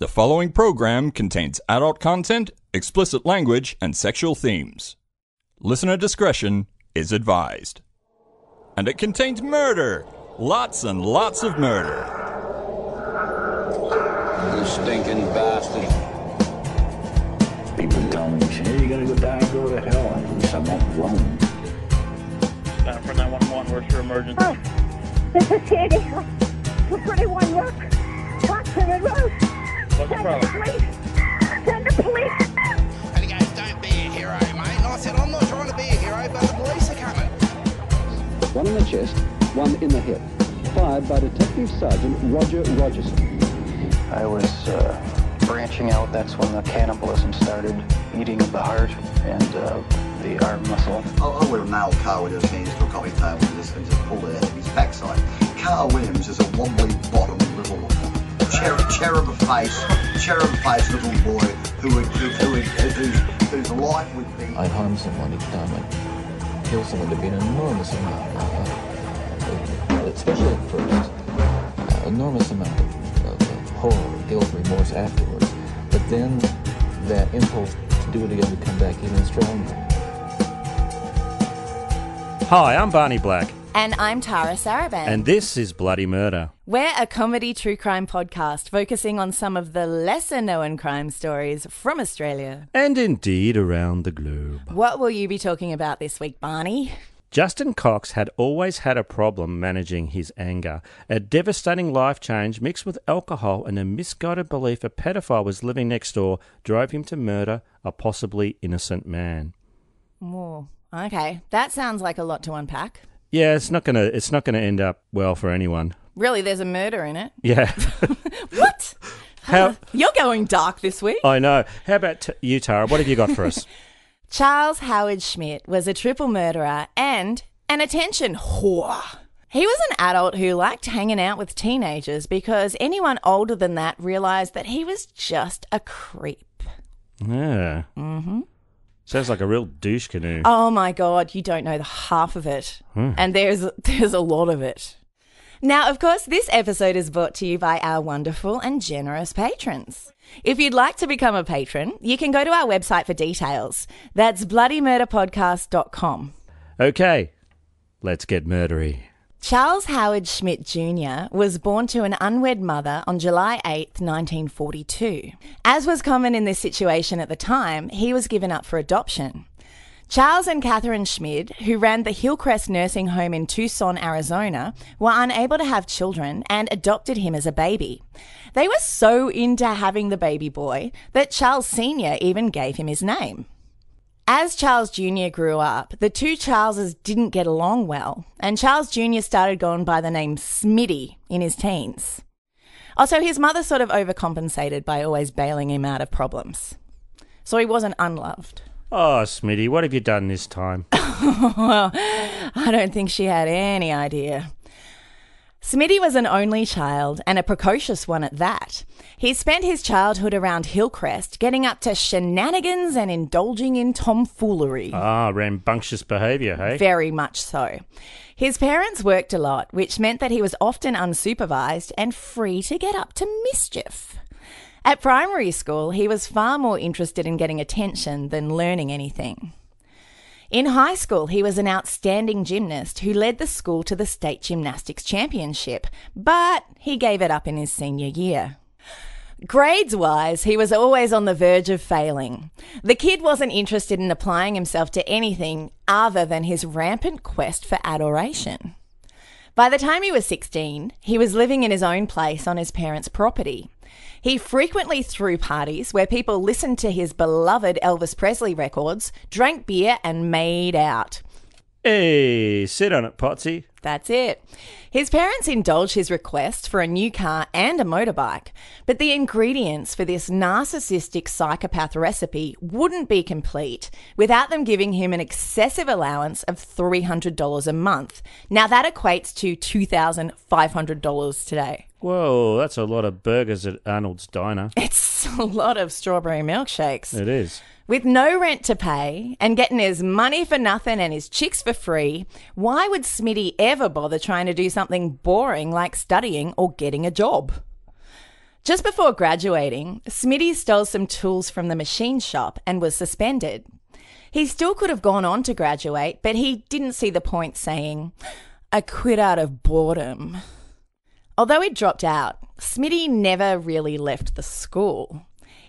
The following program contains adult content, explicit language, and sexual themes. Listener discretion is advised. And it contains murder! Lots and lots of murder. You stinking bastard. People tell me, hey, you gotta go die and go to hell. At least I'm not alone. Center for 911, where's your emergency? Oh, this is Sandy. For 31 Rook. Talk to the road. What's the Send the police. Send the police. And he goes, don't be a hero, mate. And I said, I'm not trying to be a hero, but the police are coming. one in the chest, one in the hip. Fired by Detective Sergeant Roger Rogerson. I was uh, branching out. That's when the cannibalism started, eating of the heart and uh, the arm muscle. I, I would have nailed Carl Williams' hands to a coffee table and just, and just pulled it out of his backside. Carl Williams is a wobbly bottom little cherub, cherub face, cherub face little boy who would, who, who would, whose, whose life would be. I'd harm someone each time I'd kill someone. There'd be an enormous amount, uh, uh, especially at first, uh, enormous amount of, of, of horror, guilt, remorse afterwards. But then that impulse to do it again would come back even stronger. Hi, I'm Barney Black, And I'm Tara Saraban. and this is Bloody Murder. We're a comedy true crime podcast focusing on some of the lesser known crime stories from Australia. And indeed around the globe. What will you be talking about this week, Barney? Justin Cox had always had a problem managing his anger. A devastating life change mixed with alcohol and a misguided belief a pedophile was living next door drove him to murder a possibly innocent man. Oh, okay. That sounds like a lot to unpack. Yeah, it's not gonna it's not gonna end up well for anyone. Really, there's a murder in it. Yeah. What? How You're going dark this week. I know. How about t- you, Tara? What have you got for us? Charles Howard Schmid was a triple murderer and an attention whore. He was an adult who liked hanging out with teenagers because anyone older than that realized that he was just a creep. Yeah. Mm-hmm. Sounds like a real douche canoe. Oh my god, you don't know the half of it. Hmm. And there's there's a lot of it. Now, of course, this episode is brought to you by our wonderful and generous patrons. If you'd like to become a patron, you can go to our website for details. That's bloodymurderpodcast.com. Okay, let's get murdery. Charles Howard Schmid Jr. was born to an unwed mother on July 8, 1942. As was common in this situation at the time, he was given up for adoption. Charles and Catherine Schmid, who ran the Hillcrest Nursing Home in Tucson, Arizona, were unable to have children and adopted him as a baby. They were so into having the baby boy that Charles Sr. even gave him his name. As Charles Jr. grew up, the two Charleses didn't get along well, and Charles Jr. started going by the name Smitty in his teens. Also, his mother sort of overcompensated by always bailing him out of problems. So he wasn't unloved. Oh, Smitty, what have you done this time? well, I don't think she had any idea. Smitty was an only child and a precocious one at that. He spent his childhood around Hillcrest, getting up to shenanigans and indulging in tomfoolery. Ah, rambunctious behaviour, hey? Very much so. His parents worked a lot, which meant that he was often unsupervised and free to get up to mischief. At primary school, he was far more interested in getting attention than learning anything. In high school, he was an outstanding gymnast who led the school to the state gymnastics championship, but he gave it up in his senior year. Grades wise, he was always on the verge of failing. The kid wasn't interested in applying himself to anything other than his rampant quest for adoration. By the time he was 16, he was living in his own place on his parents' property. He frequently threw parties where people listened to his beloved Elvis Presley records, drank beer, and made out. Hey, sit on it, Potsy. That's it. His parents indulge his request for a new car and a motorbike, but the ingredients for this narcissistic psychopath recipe wouldn't be complete without them giving him an excessive allowance of $300 a month. Now that equates to $2,500 today. Whoa, that's a lot of burgers at Arnold's Diner. It's a lot of strawberry milkshakes. It is. With no rent to pay and getting his money for nothing and his chicks for free, why would Smitty ever bother trying to do something boring like studying or getting a job? Just before graduating, Smitty stole some tools from the machine shop and was suspended. He still could have gone on to graduate, but he didn't see the point saying, I quit out of boredom. Although he dropped out, Smitty never really left the school.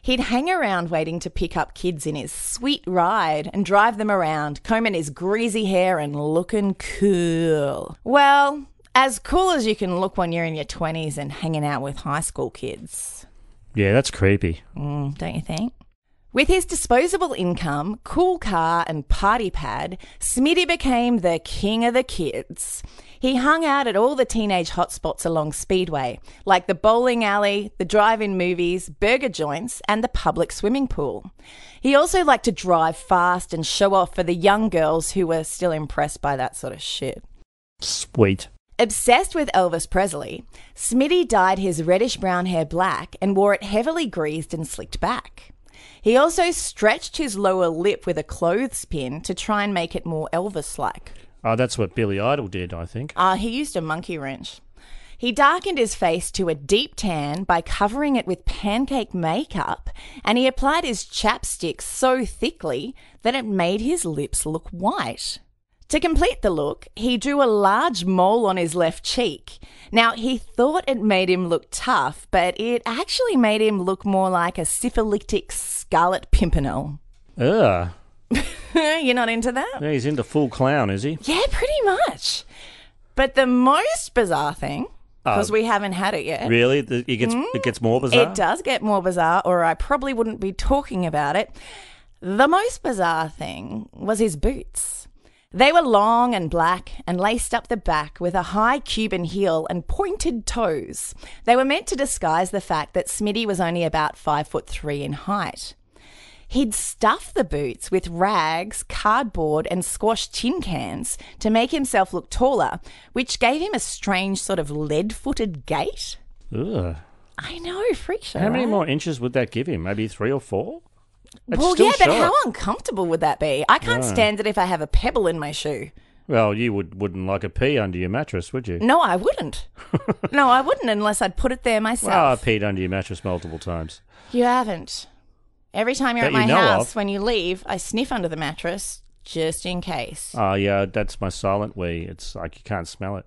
He'd hang around waiting to pick up kids in his sweet ride and drive them around, combing his greasy hair and looking cool. Well, as cool as you can look when you're in your 20s and hanging out with high school kids. Yeah, that's creepy. Mm, don't you think? With his disposable income, cool car, and party pad, Smitty became the king of the kids. He hung out at all the teenage hotspots along Speedway, like the bowling alley, the drive in movies, burger joints, and the public swimming pool. He also liked to drive fast and show off for the young girls who were still impressed by that sort of shit. Sweet. Obsessed with Elvis Presley, Smitty dyed his reddish brown hair black and wore it heavily greased and slicked back. He also stretched his lower lip with a clothespin to try and make it more Elvis like. Oh, that's what Billy Idol did, I think. Ah, he used a monkey wrench. He darkened his face to a deep tan by covering it with pancake makeup, and he applied his chapstick so thickly that it made his lips look white. To complete the look, he drew a large mole on his left cheek. Now, he thought it made him look tough, but it actually made him look more like a syphilitic scarlet pimpernel. Ugh. You're not into that? Yeah, he's into full clown, is he? Yeah, pretty much. But the most bizarre thing, uh, because Oh. we haven't had it yet. Really? It gets, it mm. gets more bizarre? It does get more bizarre, or I probably wouldn't be talking about it. The most bizarre thing was his boots. They were long and black and laced up the back with a high Cuban heel and pointed toes. They were meant to disguise the fact that Smitty was only about five foot three in height. He'd stuff the boots with rags, cardboard, and squashed tin cans to make himself look taller, which gave him a strange sort of lead footed gait. Ugh. I know, freak show. How many right? more inches would that give him? Maybe three or four? It's well, yeah, but how uncomfortable would that be? I can't stand it if I have a pebble in my shoe. Well, you would, wouldn't like a pee under your mattress, would you? No, I wouldn't. no, I wouldn't unless I'd put it there myself. Well, I peed under your mattress multiple times. You haven't. Every time you're That at my you know house, of. when you leave, I sniff under the mattress just in case. Oh, yeah, that's my silent wee. It's like you can't smell it.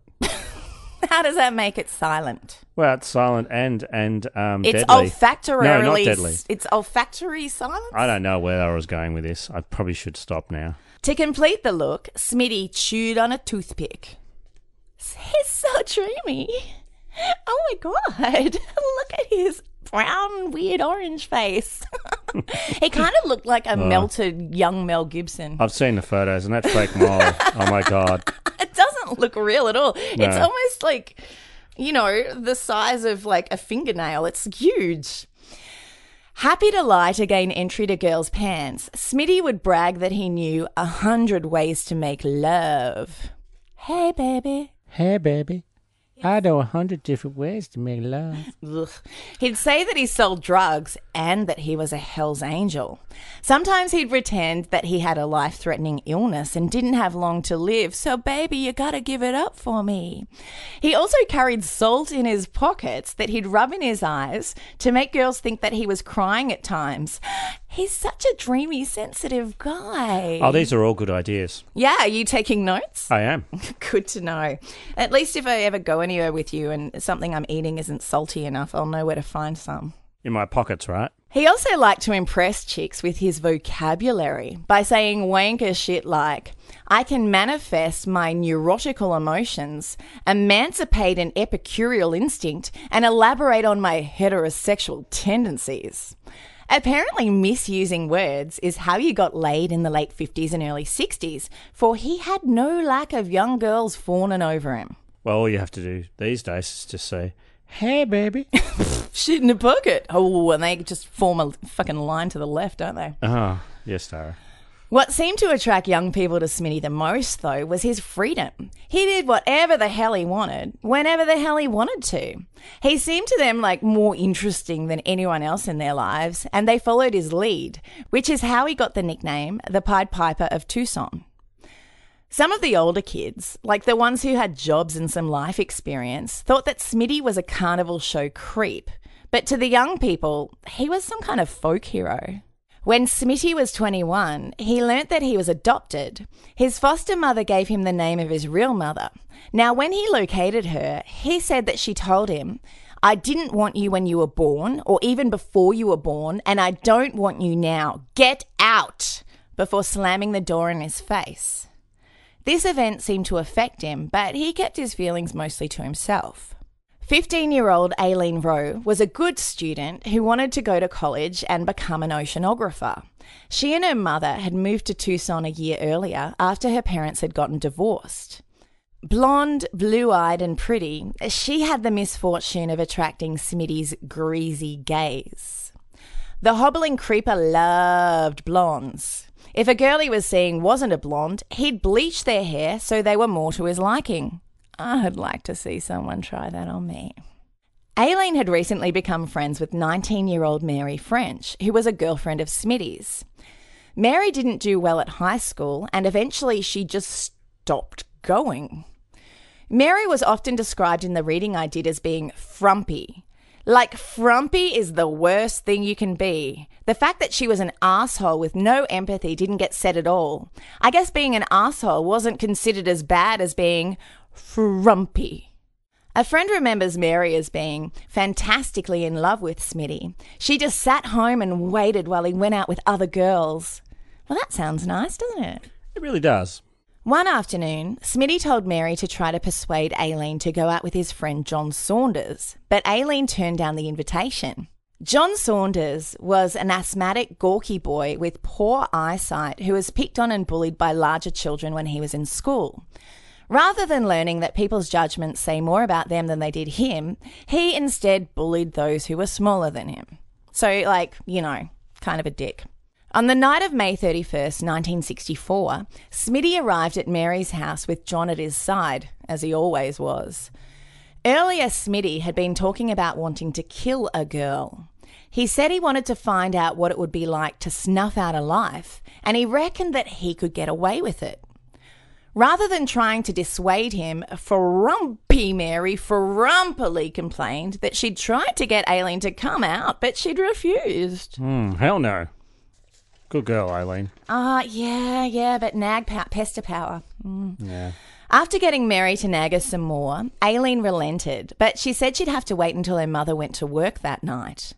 How does that make it silent? Well, it's silent and and um, It's deadly. olfactorily. No, not deadly. It's olfactory silence. I don't know where I was going with this. I probably should stop now. To complete the look, Smitty chewed on a toothpick. He's so dreamy. Oh my god! Look at his brown, weird orange face. he kind of looked like a Oh. melted young Mel Gibson. I've seen the photos, and that fake mole. oh my god! It doesn't look real at all. It's almost like, you know, the size of like a fingernail. It's huge. Happy to lie to gain entry to girls' pants, Smitty would brag that he knew a hundred ways to make love. Hey, baby. Hey, baby. I know a hundred different ways to make love. Ugh. He'd say that he sold drugs and that he was a Hell's Angel. Sometimes he'd pretend that he had a life threatening illness and didn't have long to live, so baby, you gotta give it up for me. He also carried salt in his pockets that he'd rub in his eyes to make girls think that he was crying at times. He's such a dreamy, sensitive guy. Oh, these are all good ideas. Yeah, are you taking notes? I am. Good to know. At least if I ever go anywhere with you and something I'm eating isn't salty enough, I'll know where to find some. In my pockets, right? He also liked to impress chicks with his vocabulary by saying wanker shit like, I can manifest my neurotical emotions, emancipate an epicureal instinct, and elaborate on my heterosexual tendencies. Apparently, misusing words is how you got laid in the late 50s and early 60s, for he had no lack of young girls fawning over him. Well, all you have to do these days is just say, "Hey, baby." Shit in the pocket. Oh, and they just form a fucking line to the left, don't they? Ah, yes, Tara. What seemed to attract young people to Smitty the most, though, was his freedom. He did whatever the hell he wanted, whenever the hell he wanted to. He seemed to them like more interesting than anyone else in their lives, and they followed his lead, which is how he got the nickname the Pied Piper of Tucson. Some of the older kids, like the ones who had jobs and some life experience, thought that Smitty was a carnival show creep. But to the young people, he was some kind of folk hero. When Smitty was 21, he learnt that he was adopted. His foster mother gave him the name of his real mother. Now, when he located her, he said that she told him, I didn't want you when you were born, or even before you were born, and I don't want you now. Get out! Before slamming the door in his face. This event seemed to affect him, but he kept his feelings mostly to himself. 15 year old Aileen Rowe was a good student who wanted to go to college and become an oceanographer. She and her mother had moved to Tucson a year earlier after her parents had gotten divorced. Blonde, blue eyed, and pretty, she had the misfortune of attracting Smitty's greasy gaze. The hobbling creeper loved blondes. If a girl he was seeing wasn't a blonde, he'd bleach their hair so they were more to his liking. I'd like to see someone try that on me. Aileen had recently become friends with 19 year old Mary French, who was a girlfriend of Smitty's. Mary didn't do well at high school, and eventually she just stopped going. Mary was often described in the reading I did as being frumpy. Like, frumpy is the worst thing you can be. The fact that she was an asshole with no empathy didn't get said at all. I guess being an asshole wasn't considered as bad as being frumpy. A friend remembers Mary as being fantastically in love with Smitty. She just sat home and waited while he went out with other girls. Well, that sounds nice, doesn't it? It really does. One afternoon, Smitty told Mary to try to persuade Aileen to go out with his friend John Saunders, but Aileen turned down the invitation. John Saunders was an asthmatic, gawky boy with poor eyesight who was picked on and bullied by larger children when he was in school. Rather than learning that people's judgments say more about them than they did him, he instead bullied those who were smaller than him. So, like, you know, kind of a dick. On the night of May 31st, 1964, Smitty arrived at Mary's house with John at his side, as he always was. Earlier, Smitty had been talking about wanting to kill a girl. He said he wanted to find out what it would be like to snuff out a life, and he reckoned that he could get away with it. Rather than trying to dissuade him, Frumpy Mary frumpily complained that she'd tried to get Aileen to come out, but she'd refused. Hmm, hell no. Good girl, Aileen. Ah, uh, yeah, yeah, but nag pow- pester power. Mm. Yeah. After getting Mary to nag her some more, Aileen relented, but she said she'd have to wait until her mother went to work that night.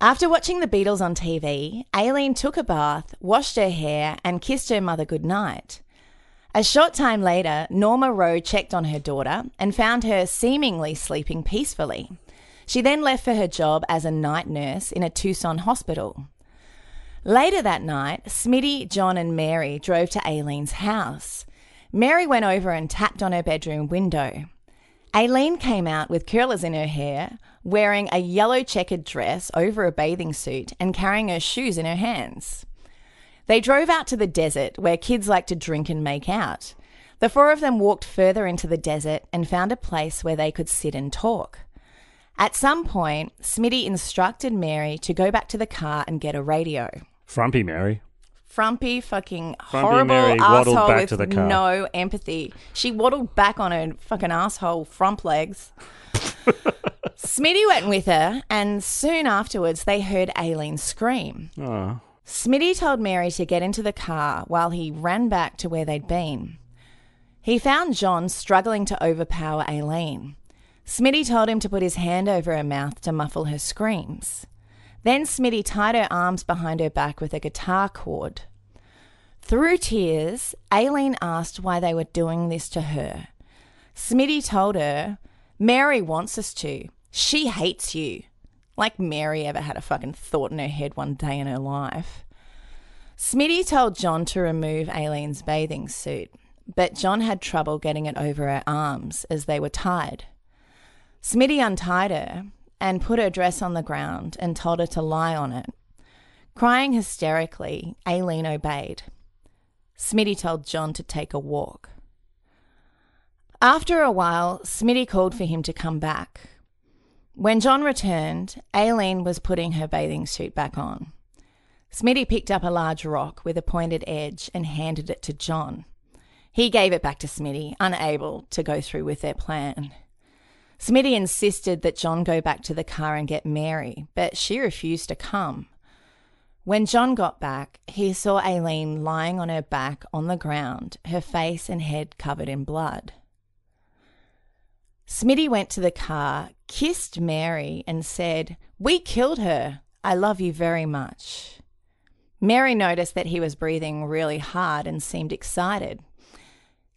After watching the Beatles on TV, Aileen took a bath, washed her hair, and kissed her mother goodnight. A short time later, Norma Rowe checked on her daughter and found her seemingly sleeping peacefully. She then left for her job as a night nurse in a Tucson hospital. Later that night, Smitty, John, and Mary drove to Aileen's house. Mary went over and tapped on her bedroom window. Aileen came out with curlers in her hair, wearing a yellow checkered dress over a bathing suit, and carrying her shoes in her hands. They drove out to the desert where kids like to drink and make out. The four of them walked further into the desert and found a place where they could sit and talk. At some point, Smitty instructed Mary to go back to the car and get a radio. Frumpy Mary. Frumpy, fucking Frumpy horrible Mary waddled asshole back with to the car. no empathy. She waddled back on her fucking asshole frump legs. Smitty went with her, and soon afterwards they heard Aileen scream. Oh. Smitty told Mary to get into the car while he ran back to where they'd been. He found John struggling to overpower Aileen. Smitty told him to put his hand over her mouth to muffle her screams. Then Smitty tied her arms behind her back with a guitar cord. Through tears, Aileen asked why they were doing this to her. Smitty told her, Mary wants us to. She hates you. Like Mary ever had a fucking thought in her head one day in her life. Smitty told John to remove Aileen's bathing suit, but John had trouble getting it over her arms as they were tied. Smitty untied her and put her dress on the ground and told her to lie on it. Crying hysterically, Aileen obeyed. Smitty told John to take a walk. After a while, Smitty called for him to come back. When John returned, Aileen was putting her bathing suit back on. Smitty picked up a large rock with a pointed edge and handed it to John. He gave it back to Smitty, unable to go through with their plan. Smitty insisted that John go back to the car and get Mary, but she refused to come. When John got back, he saw Aileen lying on her back on the ground, her face and head covered in blood. Smitty went to the car, kissed Mary, and said, We killed her. I love you very much. Mary noticed that he was breathing really hard and seemed excited.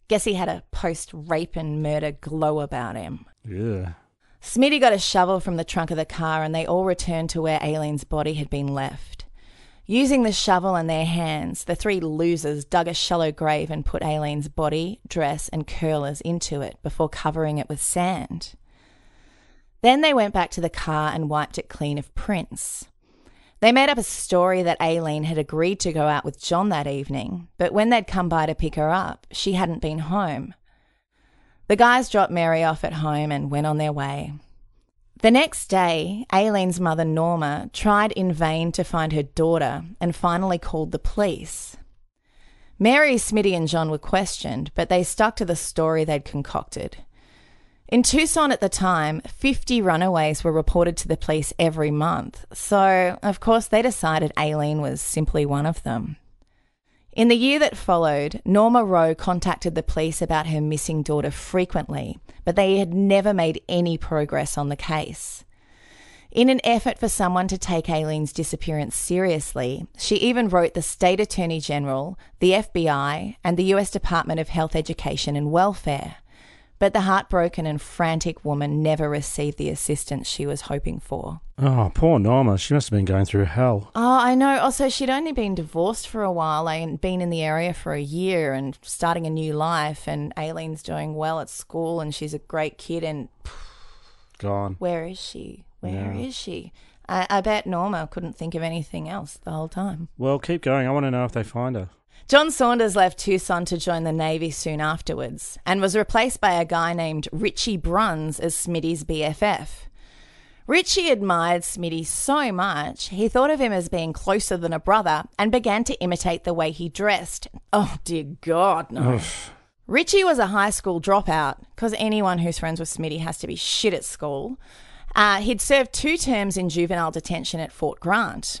Guess he had a post rape and murder glow about him. Yeah. Smitty got a shovel from the trunk of the car and they all returned to where Aileen's body had been left. Using the shovel in their hands, the three losers dug a shallow grave and put Aileen's body, dress, and curlers into it before covering it with sand. Then they went back to the car and wiped it clean of prints. They made up a story that Aileen had agreed to go out with John that evening, but when they'd come by to pick her up, she hadn't been home. The guys dropped Mary off at home and went on their way. The next day, Aileen's mother, Norma, tried in vain to find her daughter and finally called the police. Mary, Smitty, and John were questioned, but they stuck to the story they'd concocted. In Tucson at the time, 50 runaways were reported to the police every month, so of course they decided Aileen was simply one of them. In the year that followed, Norma Rowe contacted the police about her missing daughter frequently, but they had never made any progress on the case. In an effort for someone to take Aileen's disappearance seriously, she even wrote the State Attorney General, the FBI, and the US Department of Health, Education and Welfare. But the heartbroken and frantic woman never received the assistance she was hoping for. Oh, poor Norma. She must have been going through hell. Oh, I know. Oh, also, she'd only been divorced for a while and been in the area for a year and starting a new life. And Aileen's doing well at school and she's a great kid. And Gone. where is she? Where is Yeah. she? I, I bet Norma couldn't think of anything else the whole time. Well, keep going. I want to know if they find her. John Saunders left Tucson to join the Navy soon afterwards and was replaced by a guy named Richie Bruns as Smitty's BFF. Richie admired Smitty so much, he thought of him as being closer than a brother and began to imitate the way he dressed. Oh, dear God, no. Richie was a high school dropout because anyone who's friends with Smitty has to be shit at school. Uh, he'd served two terms in juvenile detention at Fort Grant.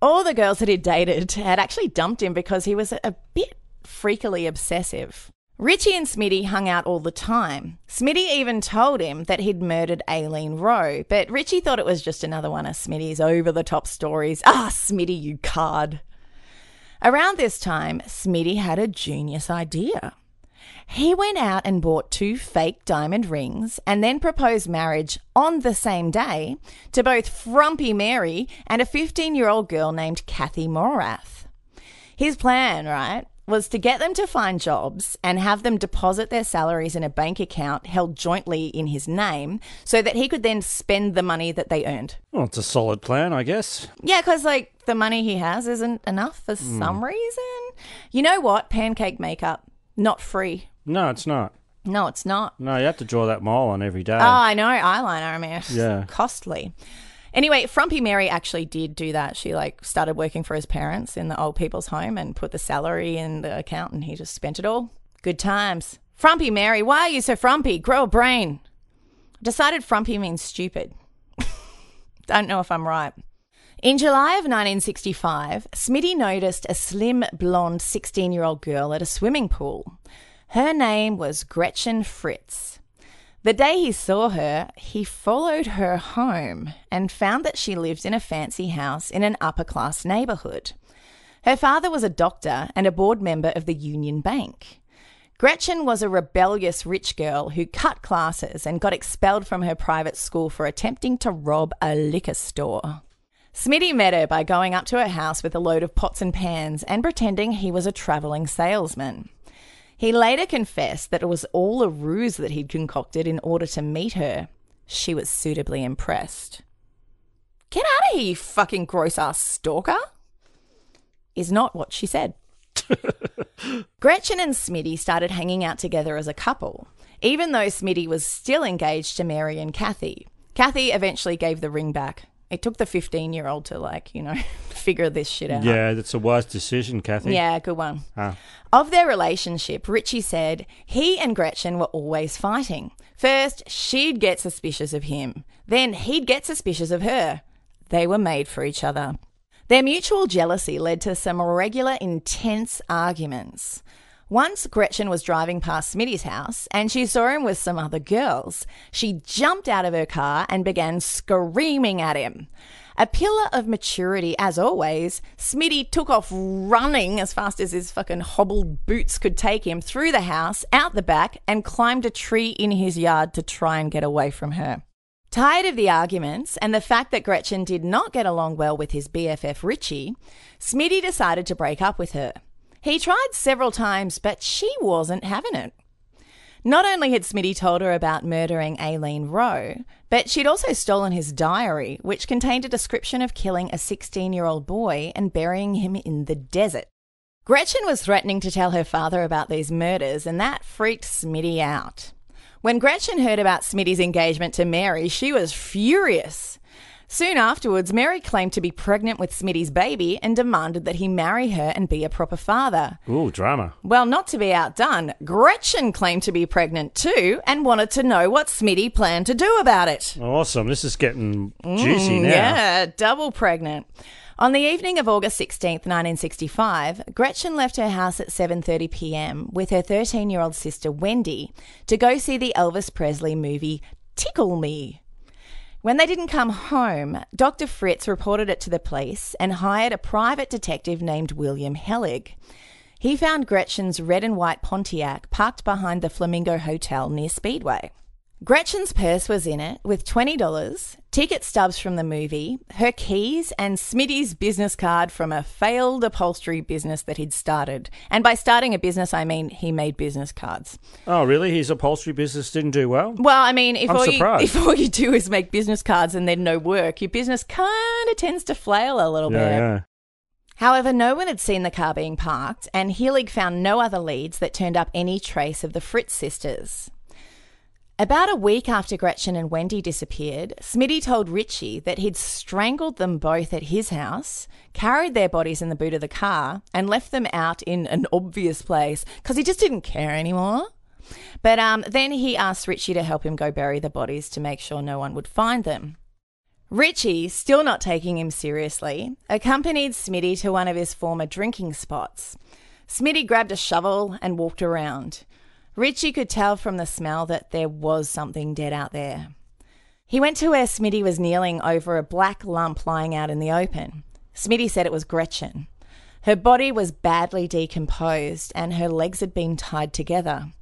All the girls that he'd dated had actually dumped him because he was a, a bit freakily obsessive. Richie and Smitty hung out all the time. Smitty even told him that he'd murdered Aileen Rowe, but Richie thought it was just another one of Smitty's over the top stories. Ah, Smitty, you card. Around this time, Smitty had a genius idea. He went out and bought two fake diamond rings and then proposed marriage on the same day to both Frumpy Mary and a 15 year old girl named Kathy Morath. His plan, right, was to get them to find jobs and have them deposit their salaries in a bank account held jointly in his name so that he could then spend the money that they earned. Well, it's a solid plan, I guess. Yeah, because like the money he has isn't enough for some hmm. reason. You know what? Pancake makeup, not free. No, it's not. No, it's not. No, you have to draw that mole on every day. Oh, I know. Eyeliner, I mean, it's Yeah. costly. Anyway, Frumpy Mary actually did do that. She like started working for his parents in the old people's home and put the salary in the account and he just spent it all. Good times. Frumpy Mary, why are you so frumpy? Grow a brain. Decided frumpy means stupid. Don't know if I'm right. In July of 1965, Smitty noticed a slim, blonde 16 year old girl at a swimming pool. Her name was Gretchen Fritz. The day he saw her, he followed her home and found that she lived in a fancy house in an upper class neighbourhood. Her father was a doctor and a board member of the Union Bank. Gretchen was a rebellious rich girl who cut classes and got expelled from her private school for attempting to rob a liquor store. Smitty met her by going up to her house with a load of pots and pans and pretending he was a travelling salesman. He later confessed that it was all a ruse that he'd concocted in order to meet her. She was suitably impressed. Get out of here, you fucking gross ass stalker! Is not what she said. Gretchen and Smitty started hanging out together as a couple, even though Smitty was still engaged to Mary and Kathy. Kathy eventually gave the ring back. It took the 15 year old to, like, you know, figure this shit out. Yeah, that's a wise decision, Kathy. Yeah, good one. Ah. Of their relationship, Richie said he and Gretchen were always fighting. First, she'd get suspicious of him, then he'd get suspicious of her. They were made for each other. Their mutual jealousy led to some regular, intense arguments. Once Gretchen was driving past Smitty's house and she saw him with some other girls. She jumped out of her car and began screaming at him. A pillar of maturity, as always, Smitty took off running as fast as his fucking hobbled boots could take him through the house, out the back, and climbed a tree in his yard to try and get away from her. Tired of the arguments and the fact that Gretchen did not get along well with his BFF Richie, Smitty decided to break up with her. He tried several times, but she wasn't having it. Not only had Smitty told her about murdering Aileen Rowe, but she'd also stolen his diary, which contained a description of killing a 16 year old boy and burying him in the desert. Gretchen was threatening to tell her father about these murders, and that freaked Smitty out. When Gretchen heard about Smitty's engagement to Mary, she was furious. Soon afterwards, Mary claimed to be pregnant with Smitty's baby and demanded that he marry her and be a proper father. Ooh, drama. Well, not to be outdone, Gretchen claimed to be pregnant too and wanted to know what Smitty planned to do about it. Awesome. This is getting juicy Mm, now. Yeah, double pregnant. On the evening of August 16th, 1965, Gretchen left her house at 7:30 p.m. with her 13-year-old sister Wendy to go see the Elvis Presley movie Tickle Me. When they didn't come home, Dr. Fritz reported it to the police and hired a private detective named William Hellig. He found Gretchen's red and white Pontiac parked behind the Flamingo Hotel near Speedway. Gretchen's purse was in it with $20, ticket stubs from the movie, her keys, and Smitty's business card from a failed upholstery business that he'd started. And by starting a business, I mean he made business cards. Oh, really? His upholstery business didn't do well? Well, I mean, if I'm all, you, if all you do is make business cards and then no work, your business kind of tends to flail a little bit. yeah, yeah. However, no one had seen the car being parked, and Healig found no other leads that turned up any trace of the Fritz sisters. About a week after Gretchen and Wendy disappeared, Smitty told Richie that he'd strangled them both at his house, carried their bodies in the boot of the car, and left them out in an obvious place because he just didn't care anymore. But um, then he asked Richie to help him go bury the bodies to make sure no one would find them. Richie, still not taking him seriously, accompanied Smitty to one of his former drinking spots. Smitty grabbed a shovel and walked around. Richie could tell from the smell that there was something dead out there. He went to where Smitty was kneeling over a black lump lying out in the open. Smitty said it was Gretchen. Her body was badly decomposed and her legs had been tied together.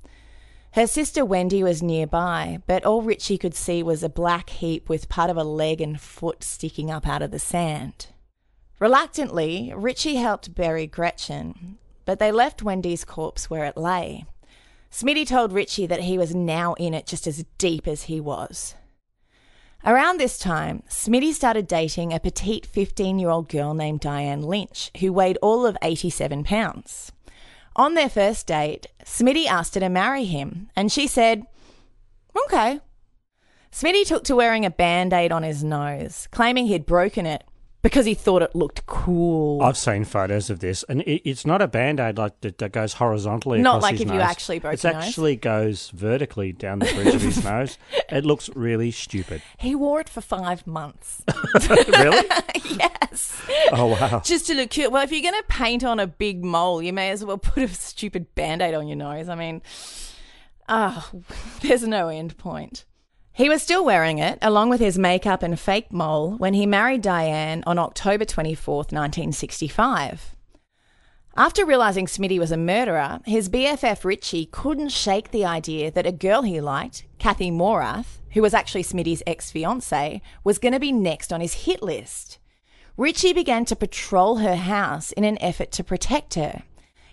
Her sister Wendy was nearby, but all Richie could see was a black heap with part of a leg and foot sticking up out of the sand. Reluctantly, Richie helped bury Gretchen, but they left Wendy's corpse where it lay. Smitty told Richie that he was now in it just as deep as he was. Around this time, Smitty started dating a petite 15 year old girl named Diane Lynch, who weighed all of 87 pounds. On their first date, Smitty asked her to marry him, and she said, Okay. Smitty took to wearing a band aid on his nose, claiming he'd broken it because he thought it looked cool. I've seen photos of this, and it, it's not a band aid like that, that goes horizontally. Not across like his if you actually broke It your nose. actually goes vertically down the bridge of his nose. It looks really stupid. He wore it for five months. really? yes. Oh wow! Just to look cute. Well, if you're going to paint on a big mole, you may as well put a stupid band aid on your nose. I mean, ah, there's no end point. He was still wearing it, along with his makeup and fake mole, when he married Diane on October 24th, 1965. After realizing Smitty was a murderer, his BFF Richie couldn't shake the idea that a girl he liked, Kathy Morath, who was actually Smitty's ex fiancee, was going to be next on his hit list. Richie began to patrol her house in an effort to protect her.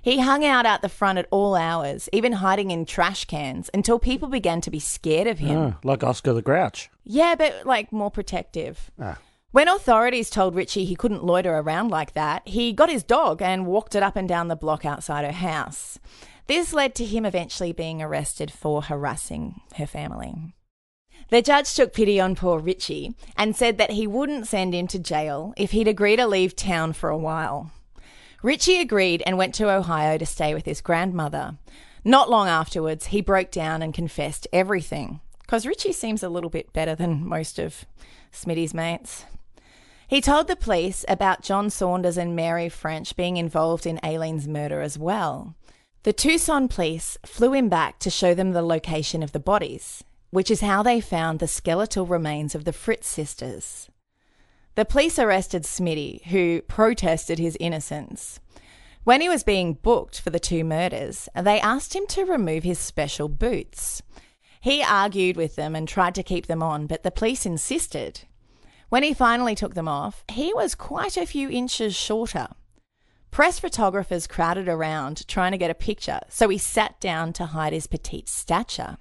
He hung out out the front at all hours, even hiding in trash cans, until people began to be scared of him. Ah, like Oscar the Grouch. Yeah, but like more protective. Ah. When authorities told Richie he couldn't loiter around like that, he got his dog and walked it up and down the block outside her house. This led to him eventually being arrested for harassing her family. The judge took pity on poor Richie and said that he wouldn't send him to jail if he'd agree to leave town for a while. Richie agreed and went to Ohio to stay with his grandmother. Not long afterwards, he broke down and confessed everything, because Richie seems a little bit better than most of Smitty's mates. He told the police about John Saunders and Mary French being involved in Aileen's murder as well. The Tucson police flew him back to show them the location of the bodies, which is how they found the skeletal remains of the Fritz sisters. The police arrested Smitty, who protested his innocence. When he was being booked for the two murders, they asked him to remove his special boots. He argued with them and tried to keep them on, but the police insisted. When he finally took them off, he was quite a few inches shorter. Press photographers crowded around trying to get a picture, so he sat down to hide his petite stature.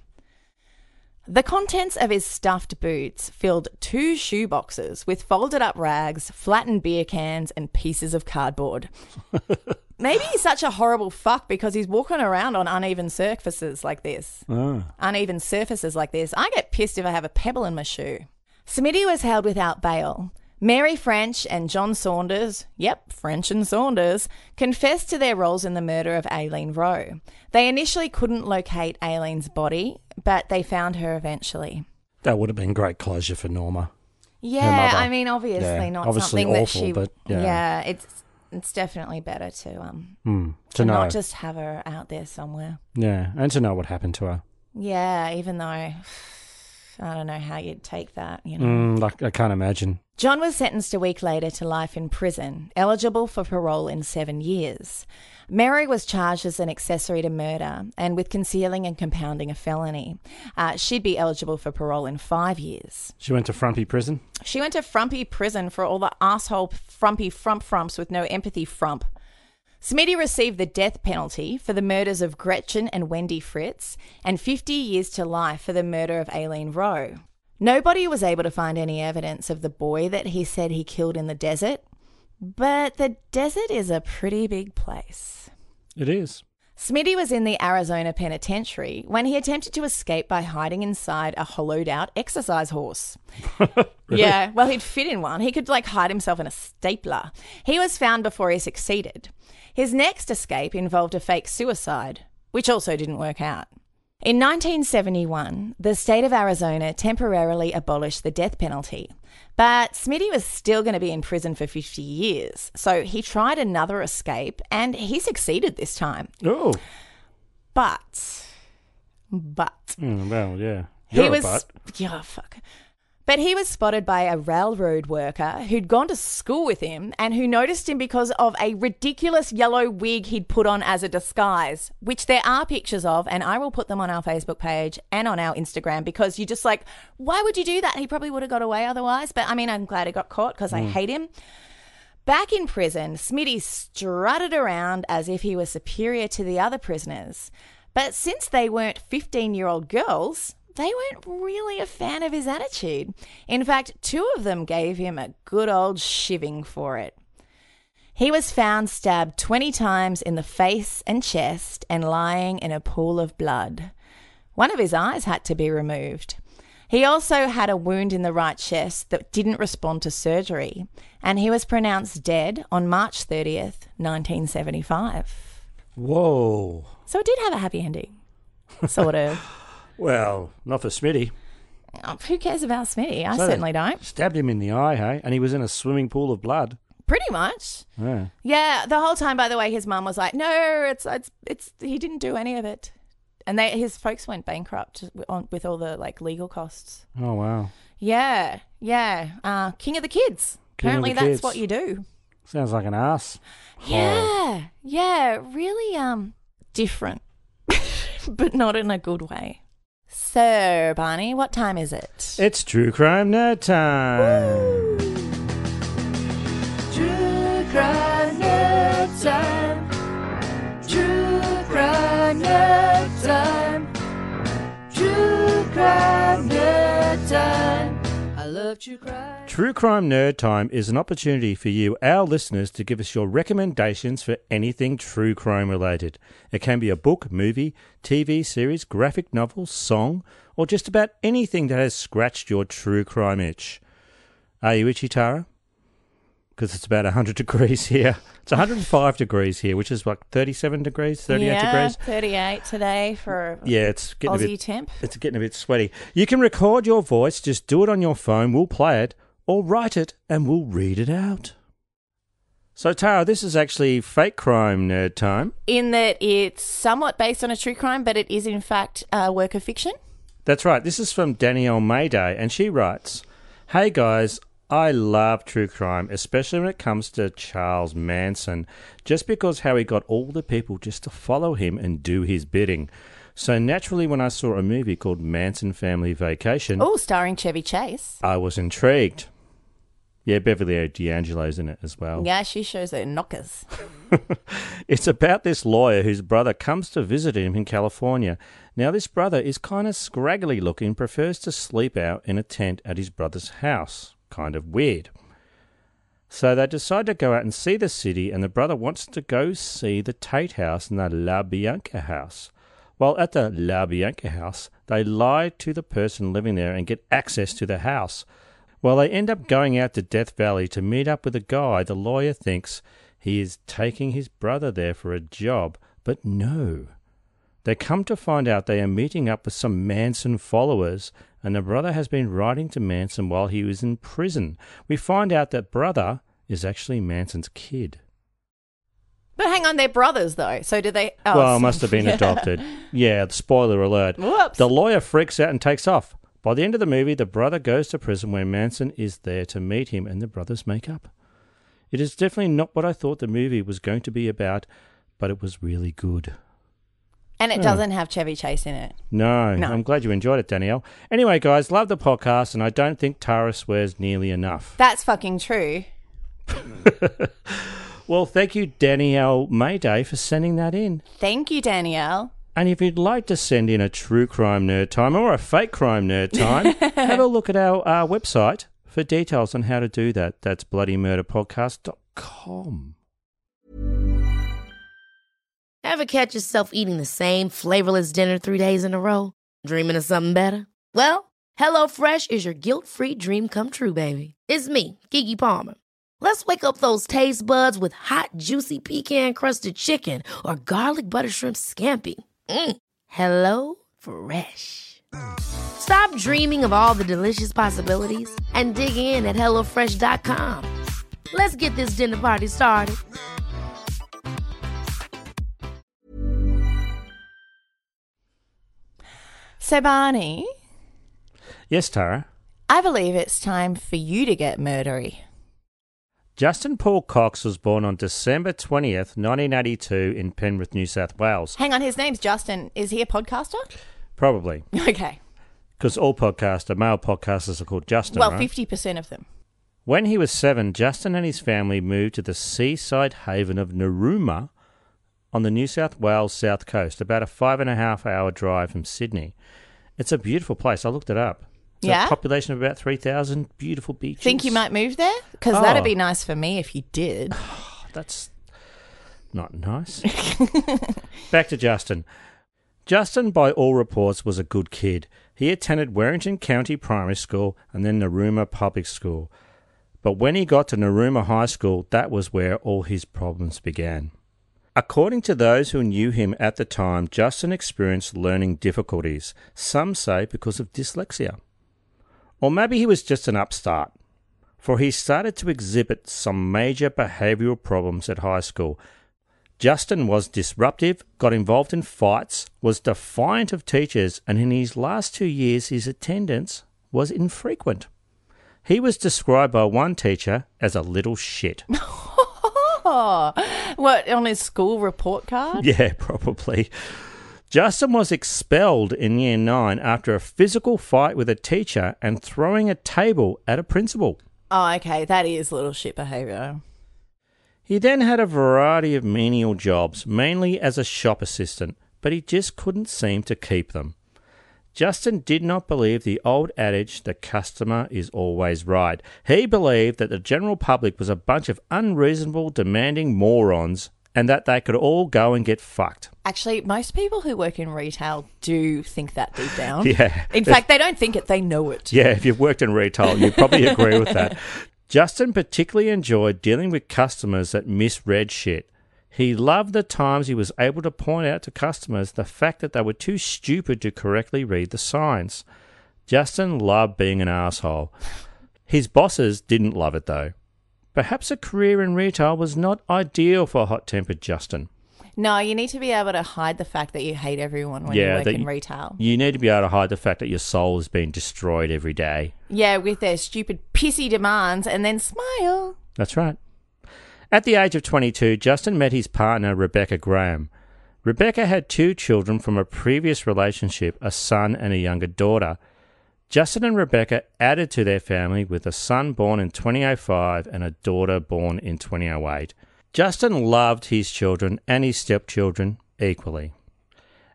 The contents of his stuffed boots filled two shoe boxes with folded up rags, flattened beer cans, and pieces of cardboard. Maybe he's such a horrible fuck because he's walking around on uneven surfaces like this. Ah. Uneven surfaces like this. I get pissed if I have a pebble in my shoe. Smitty was held without bail. Mary French and John Saunders, yep, French and Saunders, confessed to their roles in the murder of Aileen Rowe. They initially couldn't locate Aileen's body, but they found her eventually. That would have been great closure for Norma. Yeah. I mean, obviously Yeah, not obviously something awful, that she. but, yeah. it's it's definitely better to um Hmm, to to know. not just have her out there somewhere. Yeah, and to know what happened to her. Yeah, even though I don't know how you'd take that, you know. Mm, like I can't imagine. John was sentenced a week later to life in prison, eligible for parole in seven years. Mary was charged as an accessory to murder and with concealing and compounding a felony. Uh, she'd be eligible for parole in five years. She went to Frumpy Prison. She went to frumpy prison for all the asshole frumpy frump frumps with no empathy frump. Smitty received the death penalty for the murders of Gretchen and Wendy Fritz and 50 years to life for the murder of Aileen Rowe. Nobody was able to find any evidence of the boy that he said he killed in the desert, but the desert is a pretty big place. It is. Smitty was in the Arizona penitentiary when he attempted to escape by hiding inside a hollowed out exercise horse. Yeah, well, he'd fit in one. He could like hide himself in a stapler. He was found before he succeeded. His next escape involved a fake suicide, which also didn't work out. In 1971, the state of Arizona temporarily abolished the death penalty, but Smitty was still going to be in prison for 50 years. So he tried another escape and he succeeded this time. Oh, But, but, mm, well, yeah. he You're a was butt. yeah fuck but he was spotted by a railroad worker who'd gone to school with him and who noticed him because of a ridiculous yellow wig he'd put on as a disguise which there are pictures of and i will put them on our facebook page and on our instagram because you're just like why would you do that? He probably would have got away otherwise but i mean i'm glad he got caught because i mm. hate him. Back in prison, Smitty strutted around as if he was superior to the other prisoners. But since they weren't 15 year old girls, they weren't really a fan of his attitude. In fact, two of them gave him a good old shiving for it. He was found stabbed 20 times in the face and chest and lying in a pool of blood. One of his eyes had to be removed. He also had a wound in the right chest that didn't respond to surgery, and he was pronounced dead on March 30th, 1975. Whoa. So it did have a happy ending. Sort of. Well, not for Smitty. Oh, who cares about Smitty? I So they certainly don't. Stabbed him in the eye, hey? And he was in a swimming pool of blood. Pretty much. Yeah. Yeah, the whole time, by the way, his mum was like, "No, it's it's it's he didn't do any of it," and they his folks went bankrupt with, on, with all the like legal costs. Oh, wow. Yeah, yeah. Uh, king of the kids. King of Apparently, the that's kids. what you do. Sounds like an ass. Yeah, yeah, really um different, but not in a good way. So, Barney, what time is it? It's true crime nerd time. True crime nerd time. True crime nerd time. True crime nerd time. I love true crime. True Crime Nerd Time is an opportunity for you, our listeners, to give us your recommendations for anything true crime related. It can be a book, movie, TV series, graphic novel, song, or just about anything that has scratched your true crime itch. Are you itchy, Tara? Because it's about 100 degrees here. It's 105 degrees here, which is like 37 degrees, 38 yeah, degrees. 38 today for Yeah, it's getting Aussie a bit, temp. It's getting a bit sweaty. You can record your voice, just do it on your phone, we'll play it, or write it and we'll read it out. So, Tara, this is actually fake crime nerd time. In that it's somewhat based on a true crime, but it is in fact a work of fiction. That's right. This is from Danielle Mayday, and she writes Hey guys, I love true crime, especially when it comes to Charles Manson, just because how he got all the people just to follow him and do his bidding. So naturally, when I saw a movie called Manson Family Vacation, Oh, starring Chevy Chase. I was intrigued. Yeah, Beverly D'Angelo's in it as well. Yeah, she shows her knockers. It's about this lawyer whose brother comes to visit him in California. Now, this brother is kind of scraggly looking, prefers to sleep out in a tent at his brother's house. Kind of weird. So they decide to go out and see the city, and the brother wants to go see the Tate house and the La Bianca house. While at the La Bianca house, they lie to the person living there and get access to the house. While they end up going out to Death Valley to meet up with a guy the lawyer thinks he is taking his brother there for a job, but no. They come to find out they are meeting up with some Manson followers, and the brother has been writing to Manson while he was in prison. We find out that brother is actually Manson's kid. But hang on, they're brothers though. So do they? Oh, well, so- must have been adopted. Yeah, spoiler alert. Whoops. The lawyer freaks out and takes off. By the end of the movie, the brother goes to prison where Manson is there to meet him, and the brothers make up. It is definitely not what I thought the movie was going to be about, but it was really good. And it Hmm. doesn't have Chevy Chase in it. No, No. I'm glad you enjoyed it, Danielle. Anyway, guys, love the podcast, and I don't think Tara swears nearly enough. That's fucking true. Well, thank you, Danielle Mayday, for sending that in. Thank you, Danielle. And if you'd like to send in a true crime nerd time or a fake crime nerd time, have a look at our uh, website for details on how to do that. That's bloodymurderpodcast.com. Ever catch yourself eating the same flavorless dinner three days in a row? Dreaming of something better? Well, HelloFresh is your guilt free dream come true, baby. It's me, Keke Palmer. Let's wake up those taste buds with hot, juicy pecan crusted chicken or garlic butter shrimp scampi. Mm. Hello Fresh. Stop dreaming of all the delicious possibilities and dig in at HelloFresh.com. Let's get this dinner party started. So, Barney, Yes, Tara. I believe it's time for you to get murdery. Justin Paul Cox was born on December 20th, 1982, in Penrith, New South Wales. Hang on, his name's Justin. Is he a podcaster? Probably. Okay. Because all podcaster, male podcasters are called Justin, well, right? 50% of them. When he was seven, Justin and his family moved to the seaside haven of Narooma on the New South Wales south coast, about a five and a half hour drive from Sydney. It's a beautiful place. I looked it up. It's Yeah? population of about 3,000 beautiful beaches. Think you might move there? Because Oh. that'd be nice for me if you did. That's not nice. Back to Justin. Justin, by all reports, was a good kid. He attended Warrington County Primary School and then Narooma Public School. But when he got to Narooma High School, that was where all his problems began. According to those who knew him at the time, Justin experienced learning difficulties, some say because of dyslexia. Or maybe he was just an upstart for he started to exhibit some major behavioural problems at high school. Justin was disruptive, got involved in fights, was defiant of teachers, and in his last two years, his attendance was infrequent. He was described by one teacher as a little shit. What on his school report card? Yeah, probably. Justin was expelled in year nine after a physical fight with a teacher and throwing a table at a principal. Oh, okay, that is little shit behaviour. He then had a variety of menial jobs, mainly as a shop assistant, but he just couldn't seem to keep them. Justin did not believe the old adage, the customer is always right. He believed that the general public was a bunch of unreasonable, demanding morons and that they could all go and get fucked. Actually, most people who work in retail do think that deep down. Yeah. In fact, they don't think it, they know it. Yeah, if you've worked in retail, you probably agree with that. Justin particularly enjoyed dealing with customers that misread shit. He loved the times he was able to point out to customers the fact that they were too stupid to correctly read the signs. Justin loved being an asshole. His bosses didn't love it though. Perhaps a career in retail was not ideal for hot tempered Justin. No, you need to be able to hide the fact that you hate everyone when you work in retail. You need to be able to hide the fact that your soul is being destroyed every day. Yeah, with their stupid pissy demands and then smile. That's right. At the age of 22, Justin met his partner, Rebecca Graham. Rebecca had two children from a previous relationship, a son and a younger daughter. Justin and Rebecca added to their family with a son born in 2005 and a daughter born in 2008. Justin loved his children and his stepchildren equally.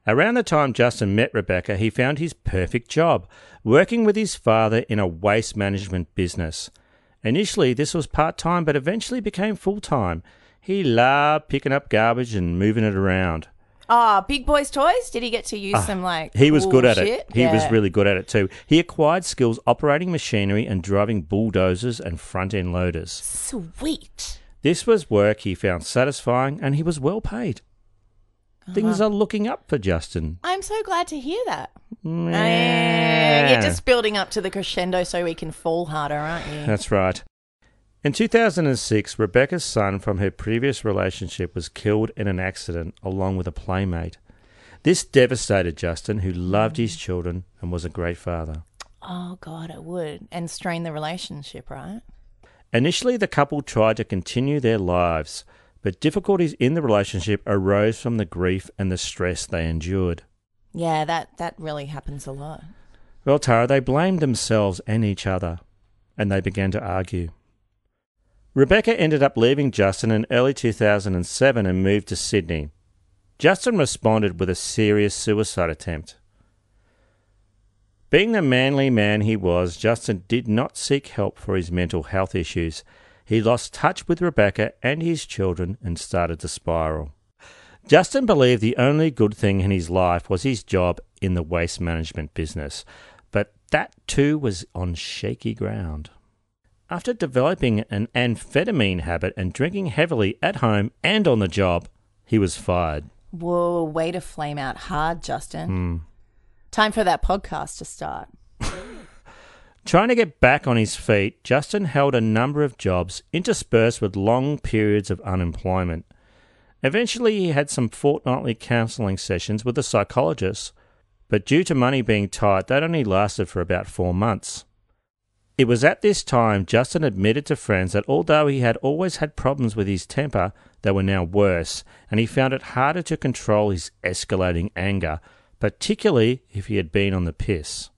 Around the time Justin met Rebecca, he found his perfect job, working with his father in a waste management business. Initially, this was part time, but eventually became full time. He loved picking up garbage and moving it around. Oh, Big Boys Toys? Did he get to use some like Ah, He was cool good at shit? it. He was really good at it too. He acquired skills operating machinery and driving bulldozers and front end loaders. sweet. This was work he found satisfying and he was well paid. Things Uh-huh. are looking up for Justin. I'm so glad to hear that. Yeah. You're just building up to the crescendo so we can fall harder, aren't you? That's right. In 2006, Rebecca's son from her previous relationship was killed in an accident along with a playmate. This devastated Justin, who loved his children and was a great father. Oh God, it would and strain the relationship, right? Initially, the couple tried to continue their lives, but difficulties in the relationship arose from the grief and the stress they endured. Yeah, that that really happens a lot. Well, Tara, they blamed themselves and each other, and they began to argue. Rebecca ended up leaving Justin in early 2007 and moved to Sydney. Justin responded with a serious suicide attempt. Being the manly man he was, Justin did not seek help for his mental health issues. He lost touch with Rebecca and his children and started to spiral. Justin believed the only good thing in his life was his job in the waste management business, but that too was on shaky ground. After developing an amphetamine habit and drinking heavily at home and on the job, he was fired. Whoa, way to flame out hard, Justin. Hmm. Time for that podcast to start. Trying to get back on his feet, Justin held a number of jobs interspersed with long periods of unemployment. Eventually, he had some fortnightly counselling sessions with a psychologist, but due to money being tight, that only lasted for about four months. It was at this time Justin admitted to friends that although he had always had problems with his temper, they were now worse, and he found it harder to control his escalating anger, particularly if he had been on the piss.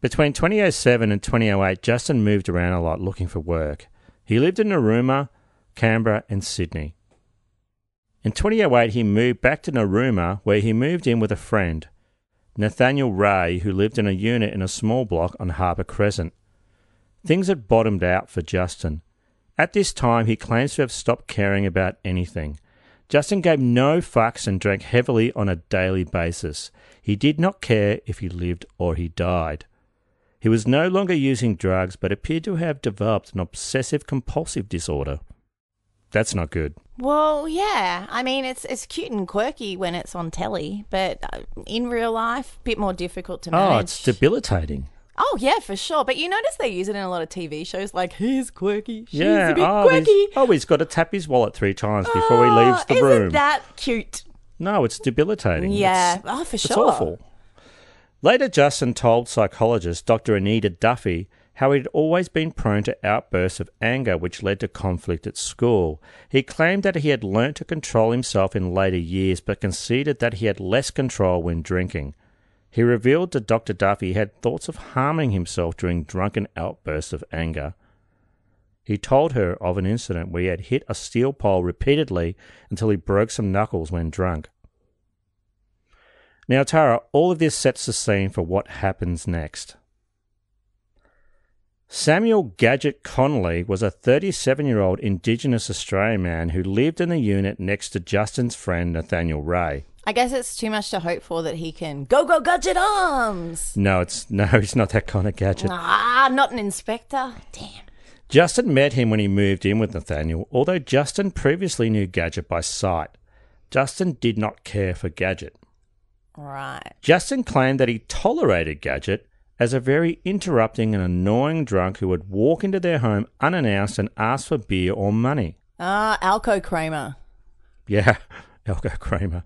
Between 2007 and 2008, Justin moved around a lot looking for work. He lived in Narooma, Canberra, and Sydney. In 2008, he moved back to Narooma, where he moved in with a friend, Nathaniel Ray, who lived in a unit in a small block on Harbour Crescent. Things had bottomed out for Justin. At this time, he claims to have stopped caring about anything. Justin gave no fucks and drank heavily on a daily basis. He did not care if he lived or he died. He was no longer using drugs but appeared to have developed an obsessive compulsive disorder. That's not good. Well, yeah. I mean, it's it's cute and quirky when it's on telly, but uh, in real life, a bit more difficult to manage. Oh, it's debilitating. Oh, yeah, for sure. But you notice they use it in a lot of TV shows, like he's quirky, she's yeah. a bit oh, quirky. he's, oh, he's got to tap his wallet three times before he oh, leaves the Oh, room. Isn't that cute? No, it's debilitating. Yeah. It's- oh, for sure. It's awful. Later, Justin told psychologist Dr. Anita Duffy how he'd always been prone to outbursts of anger which led to conflict at school. He claimed that he had learnt to control himself in later years, but conceded that he had less control when drinking. He revealed to Dr. Duffy he had thoughts of harming himself during drunken outbursts of anger. He told her of an incident where he had hit a steel pole repeatedly until he broke some knuckles when drunk. Now, Tara, all of this sets the scene for what happens next. Samuel Gadget Connolly was a 37 year old Indigenous Australian man who lived in the unit next to Justin's friend Nathaniel Ray. I guess it's too much to hope for that he can go, go, gadget arms. No, it's no, he's not that kind of gadget. Ah, not an inspector. Damn. Justin met him when he moved in with Nathaniel, although Justin previously knew Gadget by sight. Justin did not care for Gadget. Right. Justin claimed that he tolerated Gadget as a very interrupting and annoying drunk who would walk into their home unannounced and ask for beer or money. Ah, Alco Kramer. Yeah, Elko Kramer.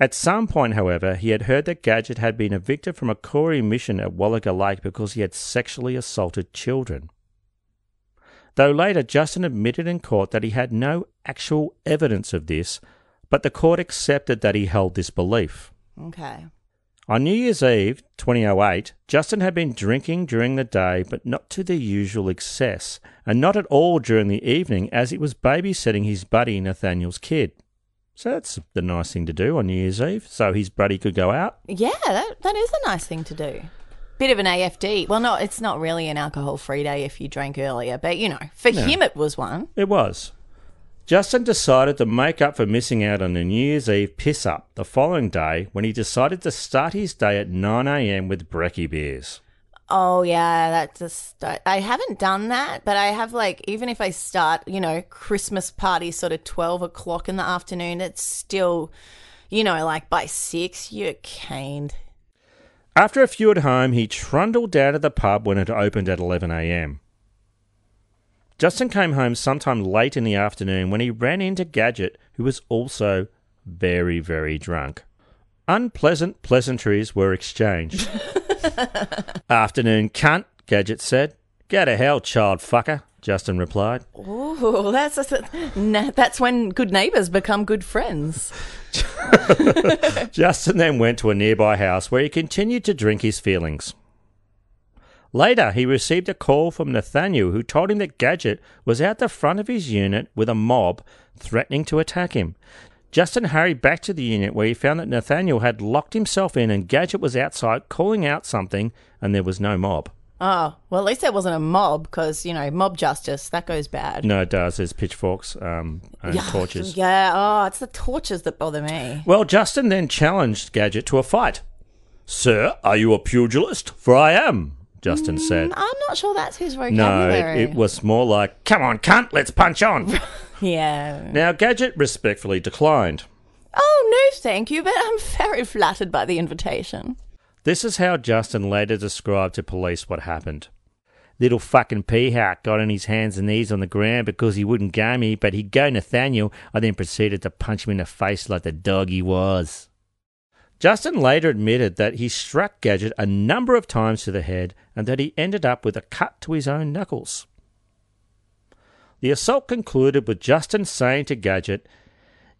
At some point, however, he had heard that Gadget had been evicted from a Koori mission at Wallaga Lake because he had sexually assaulted children. Though later Justin admitted in court that he had no actual evidence of this, but the court accepted that he held this belief. Okay. On New Year's Eve, 2008, Justin had been drinking during the day, but not to the usual excess, and not at all during the evening as he was babysitting his buddy Nathaniel's kid. So that's the nice thing to do on New Year's Eve, so his buddy could go out. Yeah, that, that is a nice thing to do. Bit of an AFD. Well, no, it's not really an alcohol free day if you drank earlier, but you know, for No. him it was one. It was. Justin decided to make up for missing out on the New Year's Eve piss up the following day when he decided to start his day at 9am with brekkie beers. Oh yeah, that's just I haven't done that, but I have like even if I start, you know, Christmas party sort of twelve o'clock in the afternoon, it's still, you know, like by six you're caned. After a few at home, he trundled down to the pub when it opened at 11am. Justin came home sometime late in the afternoon when he ran into Gadget, who was also very, very drunk. Unpleasant pleasantries were exchanged. Afternoon, cunt, Gadget said. Go to hell, child fucker, Justin replied. Oh, that's that's, that's when good neighbours become good friends. Justin then went to a nearby house where he continued to drink his feelings. Later, he received a call from Nathaniel who told him that Gadget was out the front of his unit with a mob threatening to attack him. Justin hurried back to the unit where he found that Nathaniel had locked himself in and Gadget was outside calling out something and there was no mob. Oh, well, at least there wasn't a mob because, you know, mob justice, that goes bad. No, it does. There's pitchforks um, and Yeah, torches. Yeah, oh, it's the torches that bother me. Well, Justin then challenged Gadget to a fight. Sir, are you a pugilist? For I am, Justin said. Mm, I'm not sure that's his No, vocabulary. it, it was more like, come on, cunt, let's punch on. Yeah. now, Gadget respectfully declined. Oh, no, thank you, but I'm very flattered by the invitation. This is how Justin later described to police what happened. Little fucking peahack got on his hands and knees on the ground because he wouldn't go me, but he'd go Nathaniel. I then proceeded to punch him in the face like the dog he was. Justin later admitted that he struck Gadget a number of times to the head and that he ended up with a cut to his own knuckles. The assault concluded with Justin saying to Gadget,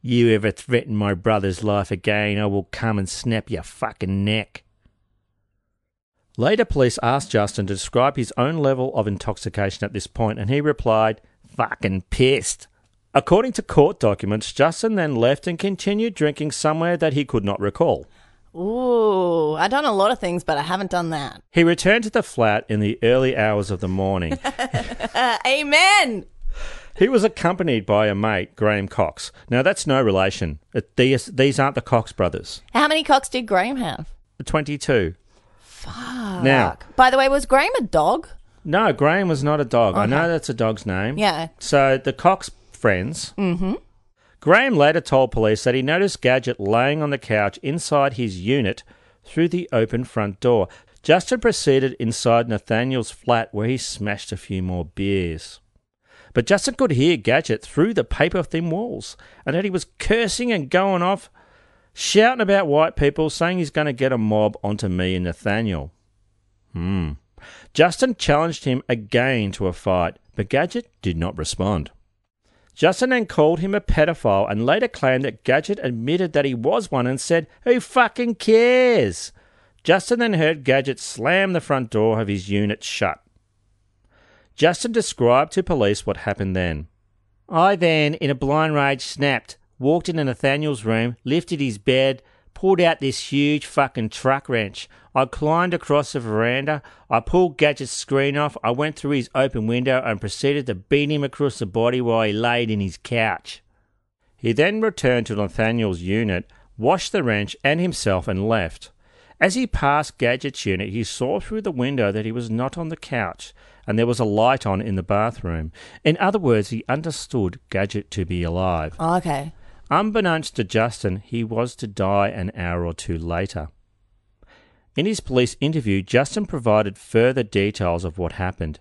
You ever threaten my brother's life again, I will come and snap your fucking neck. Later, police asked Justin to describe his own level of intoxication at this point, and he replied, Fucking pissed. According to court documents, Justin then left and continued drinking somewhere that he could not recall. Ooh, I've done a lot of things, but I haven't done that. He returned to the flat in the early hours of the morning. Uh, amen. he was accompanied by a mate, Graham Cox. Now, that's no relation. It- These, these aren't the Cox brothers. How many Cox did Graham have? 22. Fuck. Now, By the way, was Graham a dog? no, Graham was not a dog. I know that's a dog's name. Yeah. So the Cox friends. Mm-hmm. Graham later told police that he noticed Gadget laying on the couch inside his unit through the open front door. Justin proceeded inside Nathaniel's flat where he smashed a few more beers. But Justin could hear Gadget through the paper thin walls and that he was cursing and going off, shouting about white people, saying he's going to get a mob onto me and Nathaniel. Hmm. Justin challenged him again to a fight, but Gadget did not respond. Justin then called him a pedophile and later claimed that Gadget admitted that he was one and said, Who fucking cares? Justin then heard Gadget slam the front door of his unit shut. Justin described to police what happened then. I then, in a blind rage, snapped, walked into Nathaniel's room, lifted his bed, pulled out this huge fucking truck wrench. I climbed across the veranda. I pulled Gadget's screen off. I went through his open window and proceeded to beat him across the body while he laid in his couch. He then returned to Nathaniel's unit, washed the wrench and himself, and left. As he passed Gadget's unit, he saw through the window that he was not on the couch and there was a light on in the bathroom. In other words, he understood Gadget to be alive. Oh, okay. Unbeknownst to Justin, he was to die an hour or two later. In his police interview, Justin provided further details of what happened.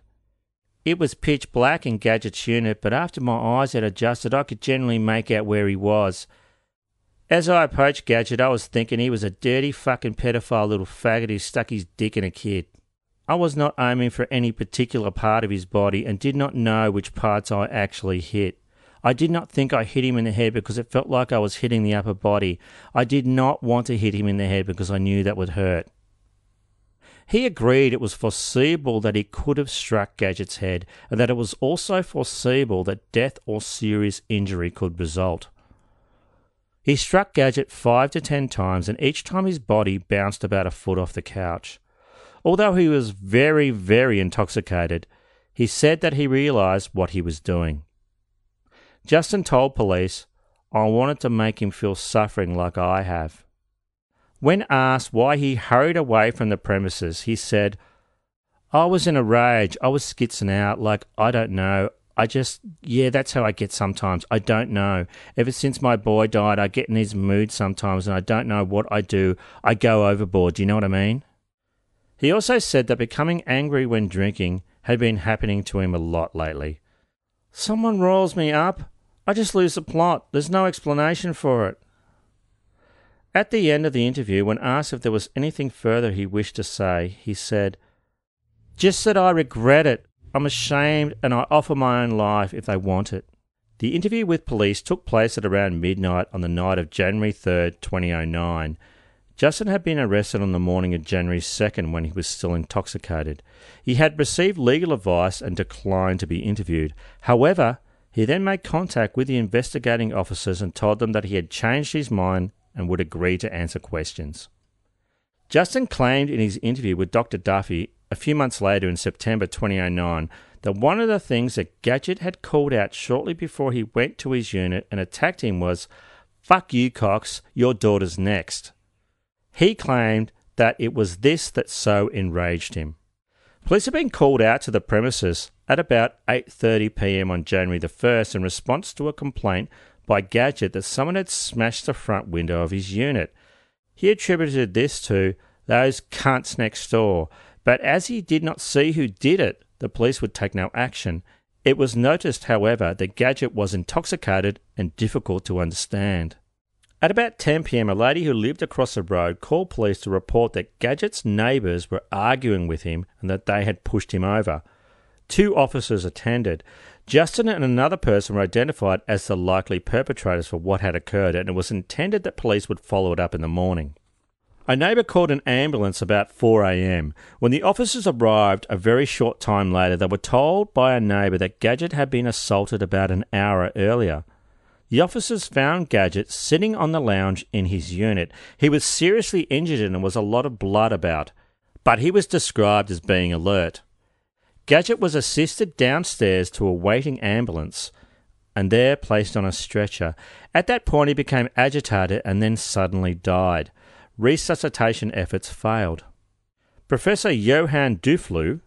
It was pitch black in Gadget's unit, but after my eyes had adjusted, I could generally make out where he was. As I approached Gadget, I was thinking he was a dirty fucking pedophile little faggot who stuck his dick in a kid. I was not aiming for any particular part of his body and did not know which parts I actually hit. I did not think I hit him in the head because it felt like I was hitting the upper body. I did not want to hit him in the head because I knew that would hurt. He agreed it was foreseeable that he could have struck Gadget's head, and that it was also foreseeable that death or serious injury could result. He struck Gadget five to ten times, and each time his body bounced about a foot off the couch. Although he was very, very intoxicated, he said that he realized what he was doing. Justin told police, I wanted to make him feel suffering like I have. When asked why he hurried away from the premises, he said, I was in a rage. I was skitzing out. Like, I don't know. I just, yeah, that's how I get sometimes. I don't know. Ever since my boy died, I get in his mood sometimes and I don't know what I do. I go overboard. Do you know what I mean? He also said that becoming angry when drinking had been happening to him a lot lately. Someone rolls me up. I just lose the plot. There's no explanation for it. At the end of the interview, when asked if there was anything further he wished to say, he said, Just that I regret it. I'm ashamed and I offer my own life if they want it. The interview with police took place at around midnight on the night of January 3rd, 2009. Justin had been arrested on the morning of January 2nd when he was still intoxicated. He had received legal advice and declined to be interviewed. However, he then made contact with the investigating officers and told them that he had changed his mind and would agree to answer questions. Justin claimed in his interview with Dr. Duffy a few months later in September 2009 that one of the things that Gadget had called out shortly before he went to his unit and attacked him was, Fuck you, Cox, your daughter's next. He claimed that it was this that so enraged him. Police have been called out to the premises at about 8:30 p.m. on January the 1st in response to a complaint by Gadget that someone had smashed the front window of his unit. He attributed this to those cunts next door, but as he did not see who did it, the police would take no action. It was noticed, however, that Gadget was intoxicated and difficult to understand. At about 10 pm, a lady who lived across the road called police to report that Gadget's neighbours were arguing with him and that they had pushed him over. Two officers attended. Justin and another person were identified as the likely perpetrators for what had occurred, and it was intended that police would follow it up in the morning. A neighbour called an ambulance about 4 a.m. When the officers arrived a very short time later, they were told by a neighbour that Gadget had been assaulted about an hour earlier. The officers found Gadget sitting on the lounge in his unit. He was seriously injured and there was a lot of blood about, but he was described as being alert. Gadget was assisted downstairs to a waiting ambulance and there placed on a stretcher. At that point, he became agitated and then suddenly died. Resuscitation efforts failed. Professor Johan Duflou,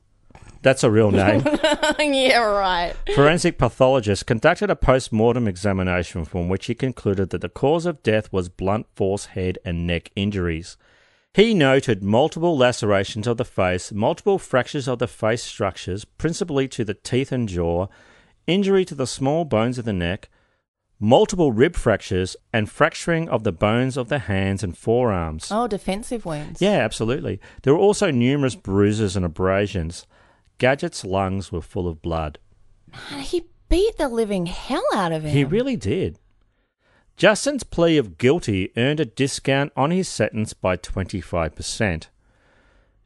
that's a real name. yeah, right. Forensic pathologist conducted a post mortem examination from which he concluded that the cause of death was blunt force head and neck injuries. He noted multiple lacerations of the face, multiple fractures of the face structures, principally to the teeth and jaw, injury to the small bones of the neck, multiple rib fractures, and fracturing of the bones of the hands and forearms. Oh, defensive wounds. Yeah, absolutely. There were also numerous bruises and abrasions. Gadget's lungs were full of blood. Man, he beat the living hell out of him. He really did. Justin's plea of guilty earned a discount on his sentence by 25%.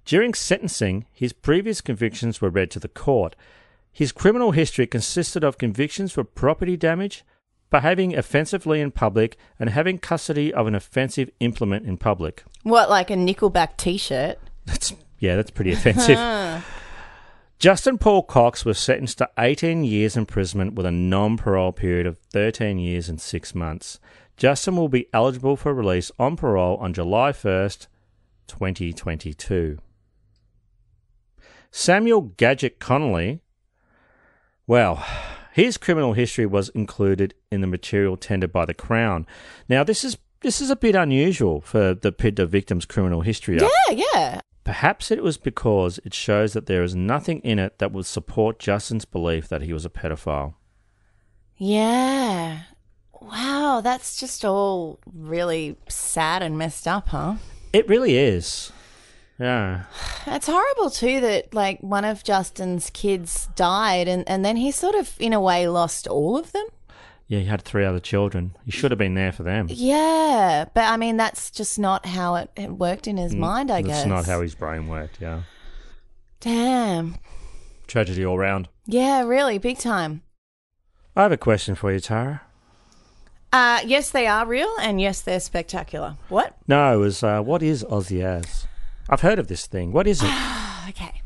During sentencing, his previous convictions were read to the court. His criminal history consisted of convictions for property damage, behaving offensively in public, and having custody of an offensive implement in public. What, like a Nickelback t-shirt? That's yeah, that's pretty offensive. Justin Paul Cox was sentenced to 18 years imprisonment with a non parole period of 13 years and 6 months. Justin will be eligible for release on parole on July 1st, 2022. Samuel Gadget Connolly, well, his criminal history was included in the material tendered by the Crown. Now, this is this is a bit unusual for the, the victim's criminal history. Yeah, yeah. Perhaps it was because it shows that there is nothing in it that would support Justin's belief that he was a pedophile. Yeah. Wow, that's just all really sad and messed up, huh? It really is. Yeah. It's horrible too that like one of Justin's kids died and, and then he sort of in a way lost all of them. Yeah, he had three other children. He should have been there for them. Yeah, but I mean that's just not how it, it worked in his mind, I guess. That's not how his brain worked, yeah. Damn. Tragedy all round. Yeah, really, big time. I have a question for you, Tara. Uh, yes, they are real, and yes, they're spectacular. What? No, it was uh, what is Aussie as? I've heard of this thing. What is it? okay.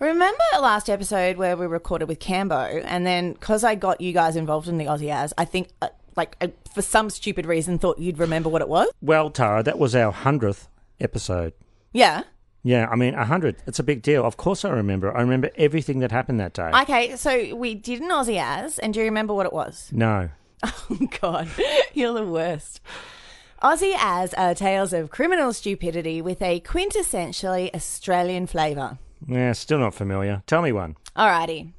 Remember last episode where we recorded with Cambo, and then because I got you guys involved in the Aussie as, I think, uh, like, uh, for some stupid reason, thought you'd remember what it was? Well, Tara, that was our 100th episode. Yeah. Yeah, I mean, 100. It's a big deal. Of course I remember. I remember everything that happened that day. Okay, so we did an Aussie as, and do you remember what it was? No. Oh, God. You're the worst. Aussie as are tales of criminal stupidity with a quintessentially Australian flavour. Yeah, still not familiar. Tell me one. Alrighty.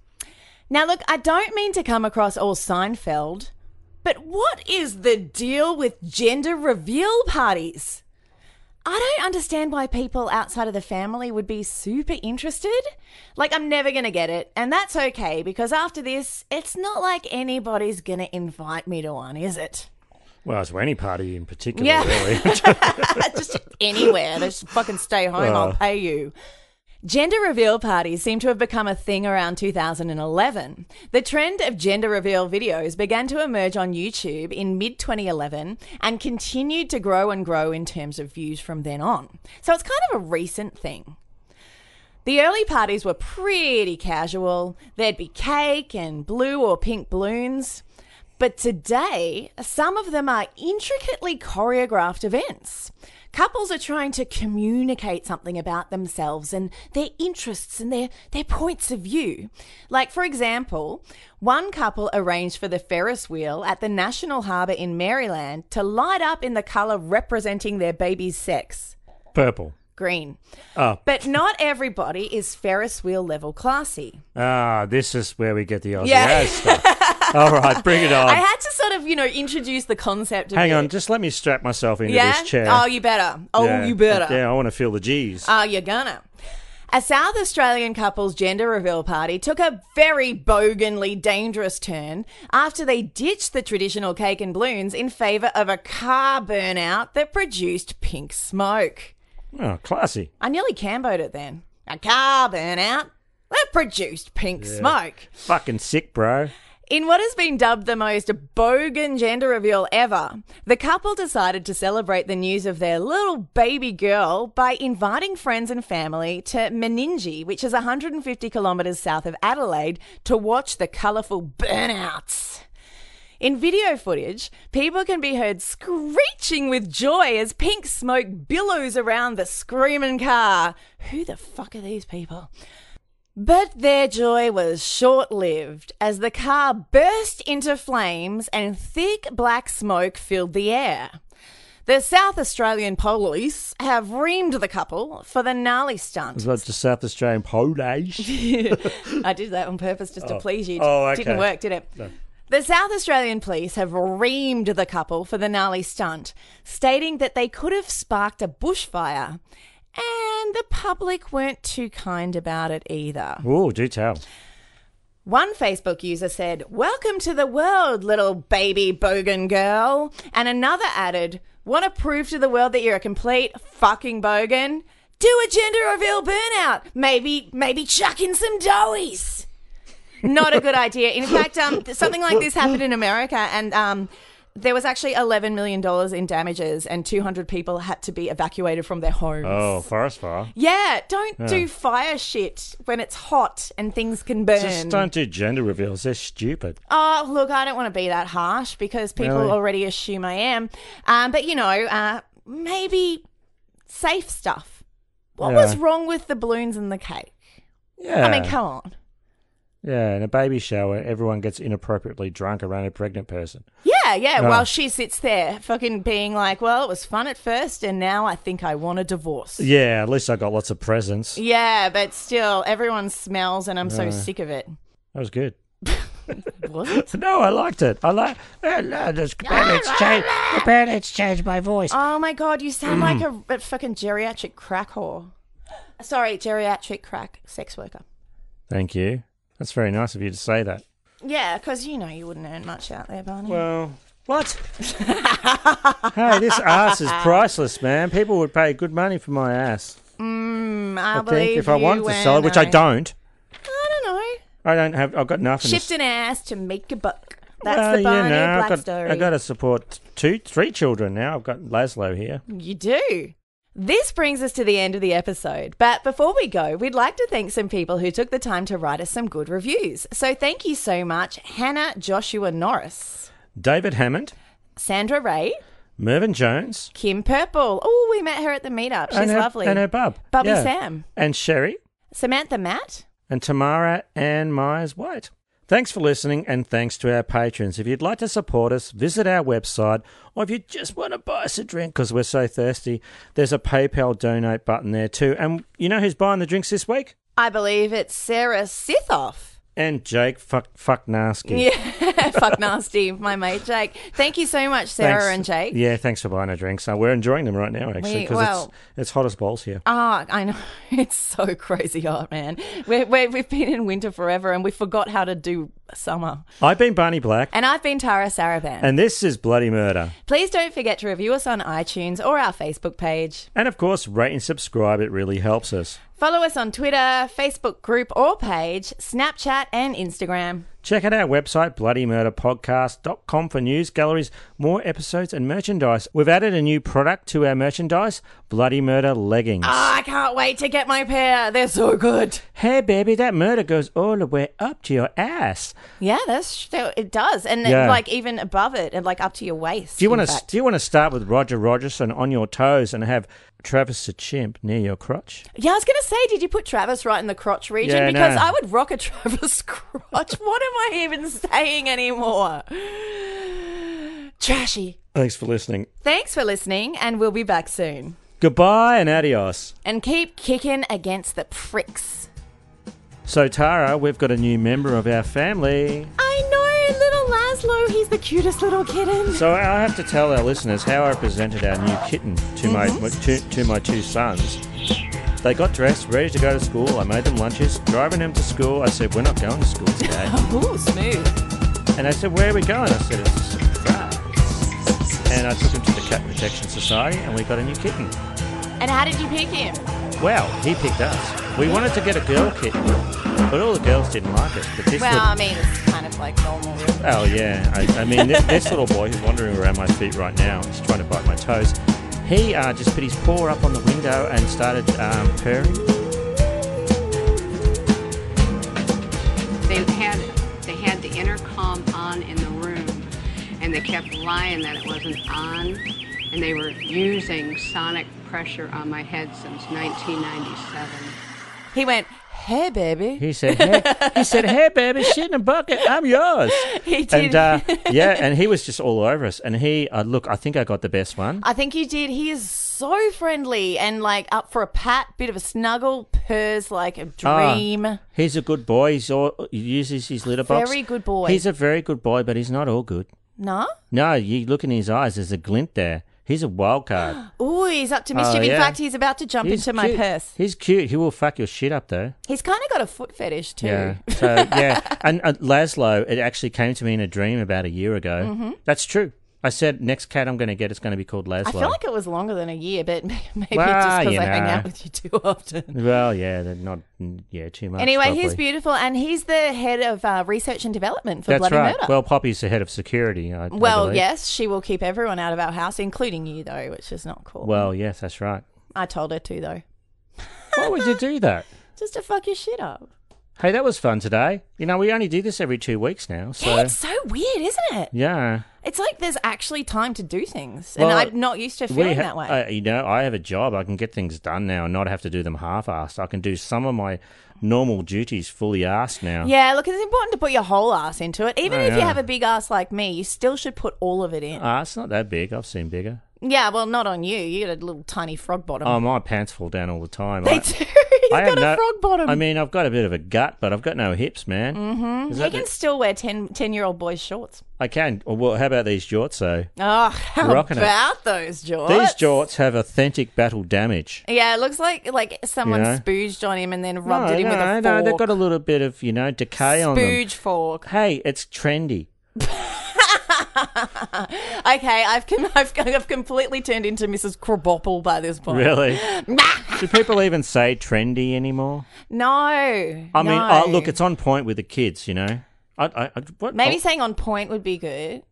Now, look, I don't mean to come across all Seinfeld, but what is the deal with gender reveal parties? I don't understand why people outside of the family would be super interested. Like, I'm never going to get it. And that's okay because after this, it's not like anybody's going to invite me to one, is it? Well, it's any party in particular, Yeah. really. just anywhere. Just fucking stay home. I'll Uh. pay you. Gender reveal parties seem to have become a thing around 2011. The trend of gender reveal videos began to emerge on YouTube in mid 2011 and continued to grow and grow in terms of views from then on. So it's kind of a recent thing. The early parties were pretty casual. There'd be cake and blue or pink balloons. But today, some of them are intricately choreographed events. Couples are trying to communicate something about themselves and their interests and their, their points of view. Like, for example, one couple arranged for the Ferris wheel at the National Harbour in Maryland to light up in the colour representing their baby's sex Purple. green. Oh. But not everybody is Ferris wheel level classy. Ah, this is where we get the Aussie Yeah. stuff. All right, bring it on. I had to sort of, you know, introduce the concept of Hang it. on, just let me strap myself into yeah? this chair. Oh, you better. Oh, Yeah. you better. Yeah, I want to feel the G's. Oh, you're gonna. A South Australian couple's gender reveal party took a very boganly dangerous turn after they ditched the traditional cake and balloons in favour of a car burnout that produced pink smoke. oh, classy. I nearly camboed it then. A car burnout that produced pink Yeah. smoke. Fucking sick, bro. In what has been dubbed the most bogan gender reveal ever, the couple decided to celebrate the news of their little baby girl by inviting friends and family to Meningie, which is 150 kilometres south of Adelaide, to watch the colourful burnouts. In video footage, people can be heard screeching with joy as pink smoke billows around the screaming car. Who the fuck are these people? But their joy was short lived as the car burst into flames and thick black smoke filled the air. The South Australian police have reamed the couple for the gnarly stunt. Is that just South Australian Polish? I did that on purpose just to Oh. please you. Oh, okay. Didn't work, did it? No. The South Australian police have reamed the couple for the gnarly stunt, stating that they could have sparked a bushfire. And the public weren't too kind about it either. Ooh, do tell. One Facebook user said, Welcome to the world, little baby bogan girl. And another added, Want to prove to the world that you're a complete fucking bogan? Do a gender reveal burnout. Maybe, maybe chuck in some doughies. Not a good idea. In fact, um, something like this happened in America, and um, there was actually $11 million in damages, and 200 people had to be evacuated from their homes. Oh, forest fire. Yeah, don't Yeah. do fire shit when it's hot and things can burn. Just don't do gender reveals. They're stupid. Oh, look, I don't want to be that harsh because people Really? already assume I am. Um, but, you know, uh, maybe safe stuff. What Yeah. was wrong with the balloons and the cake? Yeah. I mean, come on. Yeah, in a baby shower, everyone gets inappropriately drunk around a pregnant person. Yeah, yeah. Ah. While she sits there, fucking being like, well, it was fun at first, and now I think I want a divorce. Yeah, at least I got lots of presents. Yeah, but still, everyone smells, and I'm so sick of it. That was good. Was it? no, I liked it. I like. Uh, no, the bandits changed. The bandits changed my voice. Oh my god, you sound like a, a fucking geriatric crack whore. Sorry, geriatric crack sex worker. Thank you. That's very nice of you to say that. Yeah, because you know you wouldn't earn much out there, Barney. Well, what? hey, this ass is priceless, man. People would pay good money for my ass. mm, I, I, think believe if I you wanted to sell it, which I don't. I don't know. I don't have. I've got nothing. Shift an ass to make a buck. That's well, the Barney you know, Black I've got, story. I got to support two, three children now. I've got Laszlo here. You do. This brings us to the end of the episode. But before we go, we'd like to thank some people who took the time to write us some good reviews. So thank you so much, Hannah Joshua Norris, David Hammond, Sandra Ray, Mervyn Jones, Kim Purple. Oh, we met her at the meetup. She's and her, lovely. and her bub, Bubby Yeah. Sam. and Sherry, Samantha Matt. and Tamara Ann Myers White. Thanks for listening, and thanks to our patrons. If you'd like to support us, visit our website, or if you just want to buy us a drink because we're so thirsty, there's a PayPal donate button there too. And you know who's buying the drinks this week? I believe it's Sarah Sithoff. And Jake Fuck Fuck Nasty. Yeah, fuck nasty, my mate Jake. Thank you so much, Sarah Thanks. and Jake. Yeah, thanks for buying our drinks. Uh, we're enjoying them right now, actually, We- because well- it's, it's hot as balls here. Ah, I know. It's so crazy hot, man. We're, we're, we've been in winter forever and we forgot how to do summer. I've been Barney Black, And I've been Tara Saraban. and this is Bloody Murder. Please don't forget to review us on iTunes or our Facebook page. And of course, rate and subscribe. It really helps us. Follow us on Twitter, Facebook group or page, Snapchat, and Instagram. Check out our website, bloodymurderpodcast.com, for news, galleries, more episodes, and merchandise. We've added a new product to our merchandise Bloody Murder leggings. Ah, I can't wait to get my pair. They're so good. Hey, baby, that murder goes all the way up to your ass. Yeah, that's it does, and Yeah. like even above it, and like up to your waist. Do you want to? Do you want to start with Roger Rogerson on your toes and have Travis the chimp near your crotch? Yeah, I was gonna say, did you put Travis right in the crotch region? Yeah, because no. I would rock a Travis crotch. what am I even saying anymore? Trashy. Thanks for listening. Thanks for listening, and we'll be back soon. Goodbye and adios. And keep kicking against the pricks. So, Tara, we've got a new member of our family. I know, Laszlo. He's the cutest little kitten. So I have to tell our listeners how I presented our new kitten to mm-hmm. my to, to my two sons. They got dressed, ready to go to school. I made them lunches, driving them to school. I said, "We're not going to school today." Ooh, smooth. and they said, "Where are we going?" I said, "It's a surprise." And I took him to the Cat Protection Society, and we got a new kitten. And how did you pick him? Well, he picked us. We wanted to get a girl kitten, but all the girls didn't like it. But this Well, little- I mean, it's kind of like normal, really. Oh yeah, I, I mean this, this little boy who's wandering around my feet right now, he's trying to bite my toes. He uh, just put his paw up on the window and started um, purring. They had they had the intercom on in the room, and they kept lying that it wasn't on, and they were using sonic pressure on my head since 1997. He went, "Hey, baby." He said, "Hey, he said, hey, baby, shit in a bucket, I'm yours." He did. And uh, yeah, and he was just all over us. And he, uh, look, I think I got the best one. I think you did. He is so friendly and like up for a pat, bit of a snuggle, purrs like a Ah, dream. he's a good boy. He's all, he uses his litter box. Very good boy. He's a very good boy, but he's not all good. No? No, you look in his eyes. There's a glint there. He's a wild card. Oh, he's up to mischief. Oh, In fact, he's about to jump He's into my cute. purse. He's cute. He will fuck your shit up though. He's kind of got a foot fetish too. Yeah. So yeah, and uh, Laszlo, it actually came to me in a dream about a year ago. Mhm. That's true. I said next cat I'm going to get is going to be called Laszlo. I feel like it was longer than a year, but maybe Well, just because you I hang know. out with you too often. Well, yeah, they're not. mm, Yeah, too much. Anyway, probably. he's beautiful, and he's the head of uh, research and development for That's Bloody right. Murder. Well, Poppy's the head of security. I, I Well, believe. yes, she will keep everyone out of our house, including you, though, which is not cool. Well, yes, that's right. I told her to, though, Why would you do that? just to fuck your shit up. Hey, that was fun today. You know, we only do this every two weeks now. So Yeah, it's so weird, isn't it? yeah. It's like there's actually time to do things, and Well, I'm not used to feeling ha- that way. uh, you know, I have a job. I can get things done now and not have to do them half-assed. I can do some of my normal duties fully asked now. yeah, look, it's important to put your whole ass into it. Even Oh, if you have a big ass like me, you still should put all of it in. Ah, it's not that big. I've seen bigger. yeah, well, not on you. You got a little tiny frog bottom. Oh, my pants fall down all the time. They I, do. You've I got a no- frog bottom. I mean, I've got a bit of a gut, but I've got no hips, man. Mm-hmm. That can the- still wear 10, 10 year old boys' shorts. I can. Oh, Well, how about these jorts, though? Oh, how Rocking it. about those jorts? These jorts have authentic battle damage. Yeah, it looks like like someone You know? spooged on him and then rubbed no, it in no, with a fork. no, they've got a little bit of, you know, decay on them. Spooge fork. Hey, it's trendy. Okay, I've, com- I've I've completely turned into Mrs. Krabappel by this point. Really? Do people even say trendy anymore? No. I mean, no. oh, look, it's on point with the kids, you know. I, I, I what? Maybe oh, saying on point would be good.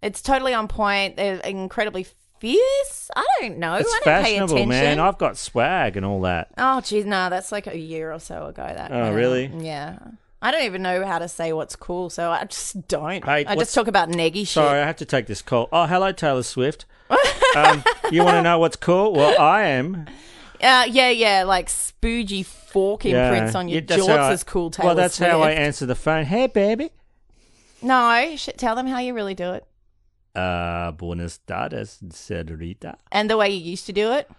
It's totally on point. They're incredibly fierce. I don't know. it's I don't pay fashionable, attention. man. I've got swag and all that. Oh, geez, no, that's like a year or so ago. That. Oh, came really? Yeah. I don't even know how to say what's cool, so I just don't. Hey, I what's- just talk about neggy shit. Sorry, I have to take this call. Oh, hello, Taylor Swift. um, you want to know what's cool? Well, I am. Uh, yeah, yeah, like spoogy fork imprints on your Yeah, that's how jorts I- is cool. Taylor Well, that's how I answer the phone. Hey, baby. No, sh- tell them how you really do it, Uh, buenas tardes, senorita. and the way you used to do it.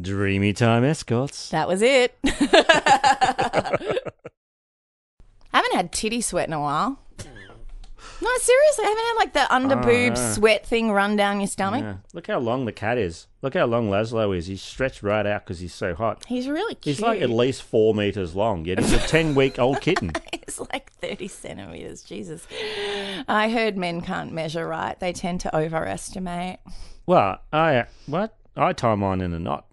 Dreamy time escorts. That was it. I haven't had titty sweat in a while. No, seriously, I haven't had like the under boob Oh, sweat thing run down your stomach. Yeah. Look how long the cat is. Look how long Laszlo is. He's stretched right out because he's so hot. He's really cute. He's like at least four meters long, yet he's a 10 week old kitten. It's like 30 centimeters. Jesus. I heard men can't measure right. They tend to overestimate. Well, I, what? I tie mine in a knot,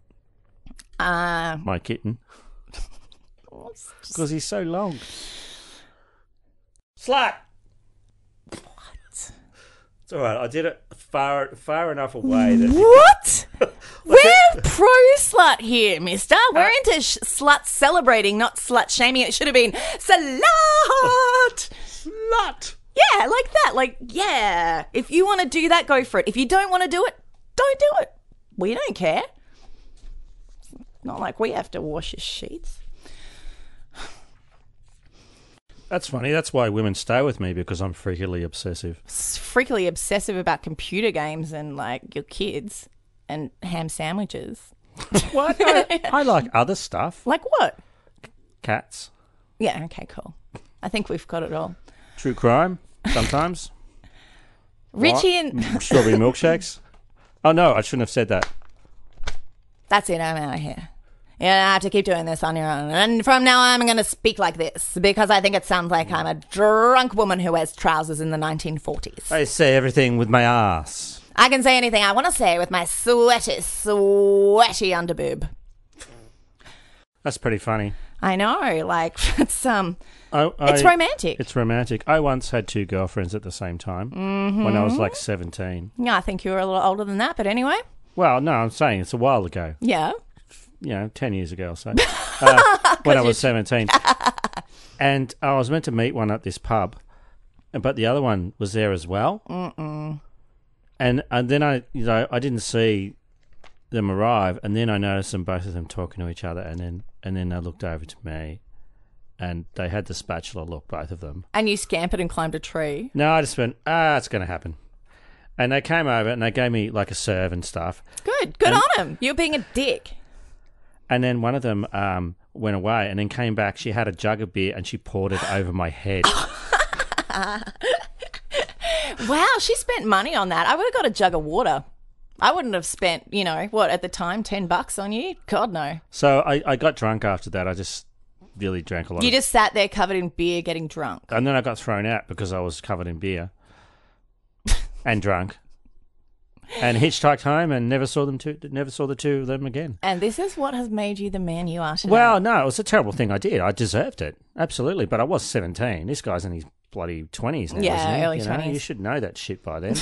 Uh, my kitten. Because he's so long. Slut! What? It's all right. I did it far far enough away that what? We're pro slut here, mister. We're uh, into sh- slut celebrating, not slut shaming. It should have been slut. Slut. Yeah, like that. Like, yeah. If you want to do that, go for it. If you don't want to do it, don't do it. We don't care. Not like we have to wash your sheets. That's funny. That's why women stay with me because I'm freakily obsessive. Freakily obsessive about computer games and like your kids and ham sandwiches. What? I, I like other stuff. Like what? Cats. Yeah, okay, cool. I think we've got it all. True crime. Sometimes. Richie What? and Strawberry milkshakes. Oh no, I shouldn't have said that. That's it, I'm out of here. I have to keep doing this on your own. And from now on, I'm going to speak like this because I think it sounds like I'm a drunk woman who wears trousers in the 1940s. I say everything with my ass. I can say anything I want to say with my sweaty, sweaty underboob. That's pretty funny. I know, like it's um, I, I- It's romantic. It's romantic. I once had two girlfriends at the same time when I was like 17. yeah, I think you were a little older than that, but anyway, Well, no, I'm saying it's a while ago. yeah. You know, 10 years ago or so. Uh, when I was 17. and I was meant to meet one at this pub, but the other one was there as well. Mm-mm. And and then I, you know, I didn't see them arrive, and then I noticed them both of them talking to each other, and then and then they looked over to me, and they had the spatula look, both of them. And you scampered and climbed a tree. No, I just went, ah, it's going to happen. And they came over and they gave me like a serve and stuff. Good. Good And- on him. You're being a dick. And then one of them um, went away and then came back. She had a jug of beer and she poured it over my head. Wow, she spent money on that. I would have got a jug of water. I wouldn't have spent, you know, what at the time, ten bucks on you. God no. so I, I got drunk after that. I just really drank a lot. You of, just sat there covered in beer, getting drunk. and then I got thrown out because I was covered in beer and drunk. And hitchhiked home and never saw them two. Never saw the two of them again. And this is what has made you the man you are today. Well, no, it was a terrible thing I did. I deserved it absolutely, but I was seventeen. This guy's in his bloody twenties now. Yeah, isn't he? early You know, 20s. You should know that shit by then.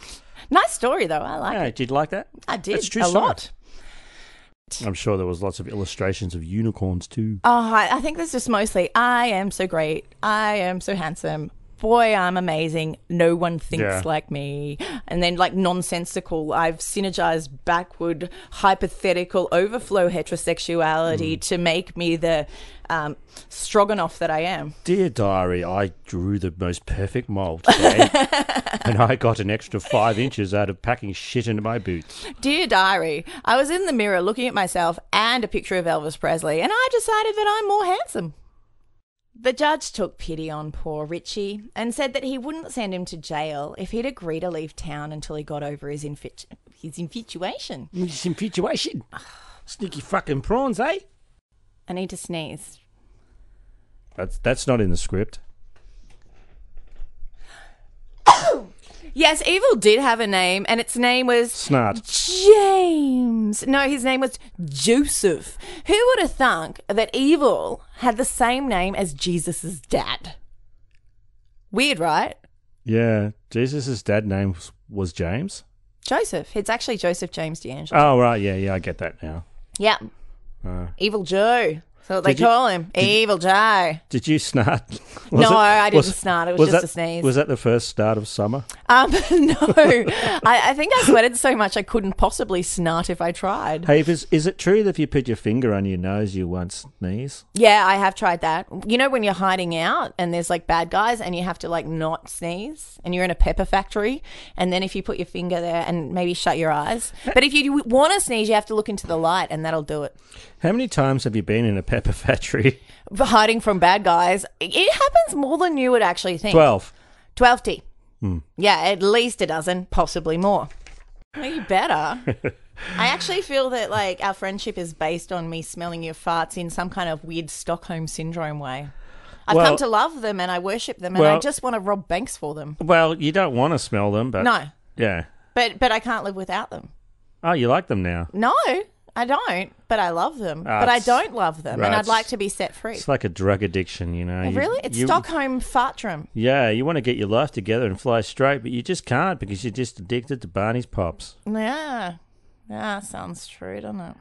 nice story though. I like yeah, it. did you like that? I did It's true a story. lot. I'm sure there was lots of illustrations of unicorns too. Oh, I, I think this is mostly I am so great. I am so handsome. Boy, I'm amazing. No one thinks Yeah. like me. And then, like, nonsensical. I've synergized backward, hypothetical, overflow heterosexuality to make me the um, stroganoff that I am. Dear diary, I drew the most perfect mold today, and I got an extra five inches out of packing shit into my boots. Dear diary, I was in the mirror looking at myself and a picture of Elvis Presley, and I decided that I'm more handsome. The judge took pity on poor Richie and said that he wouldn't send him to jail if he'd agree to leave town until he got over his, infit- his infatuation. This infatuation, sneaky fucking prawns, eh? I need to sneeze. That's that's not in the script. Yes, Evil did have a name, and its name was Snart. James. No, his name was Joseph. Who would have thunk that Evil had the same name as Jesus' dad? Weird, right? Yeah, Jesus' dad name was, James. Joseph. It's actually Joseph James DeAngelo. Oh right, yeah, yeah, I get that now. yeah. Uh, Evil Joe. That's what they you- call him. Evil Joe. did you snart? No, I didn't snart. It was just that, a sneeze. Was that the first start of summer? Um, no. I, I think I sweated so much I couldn't possibly snart if I tried. Hey, is, is it true that if you put your finger on your nose, you won't sneeze? Yeah, I have tried that. You know when you're hiding out and there's like bad guys and you have to like not sneeze and you're in a pepper factory and then if you put your finger there and maybe shut your eyes. But if you want to sneeze, you have to look into the light and that'll do it. How many times have you been in a pepper factory? Hiding from bad guys, it happens more than you would actually think. Twelve. 12 T. Hmm. Yeah, at least a dozen, possibly more. Well, you better. I actually feel that like our friendship is based on me smelling your farts in some kind of weird Stockholm syndrome way. I've Well- come to love them and I worship them and I just want to rob banks for them. Well, you don't want to smell them, but No. yeah. But but I can't live without them. Oh, you like them now? No, I don't. But I love them. Ah, but I it's- don't love them, right, and I'd it's- like to be set free. It's like a drug addiction, you know. Oh, You- really? It's you- Stockholm fartrum. Yeah, you want to get your life together and fly straight, but you just can't because you're just addicted to Barney's pops. Yeah. Yeah, sounds true, doesn't it?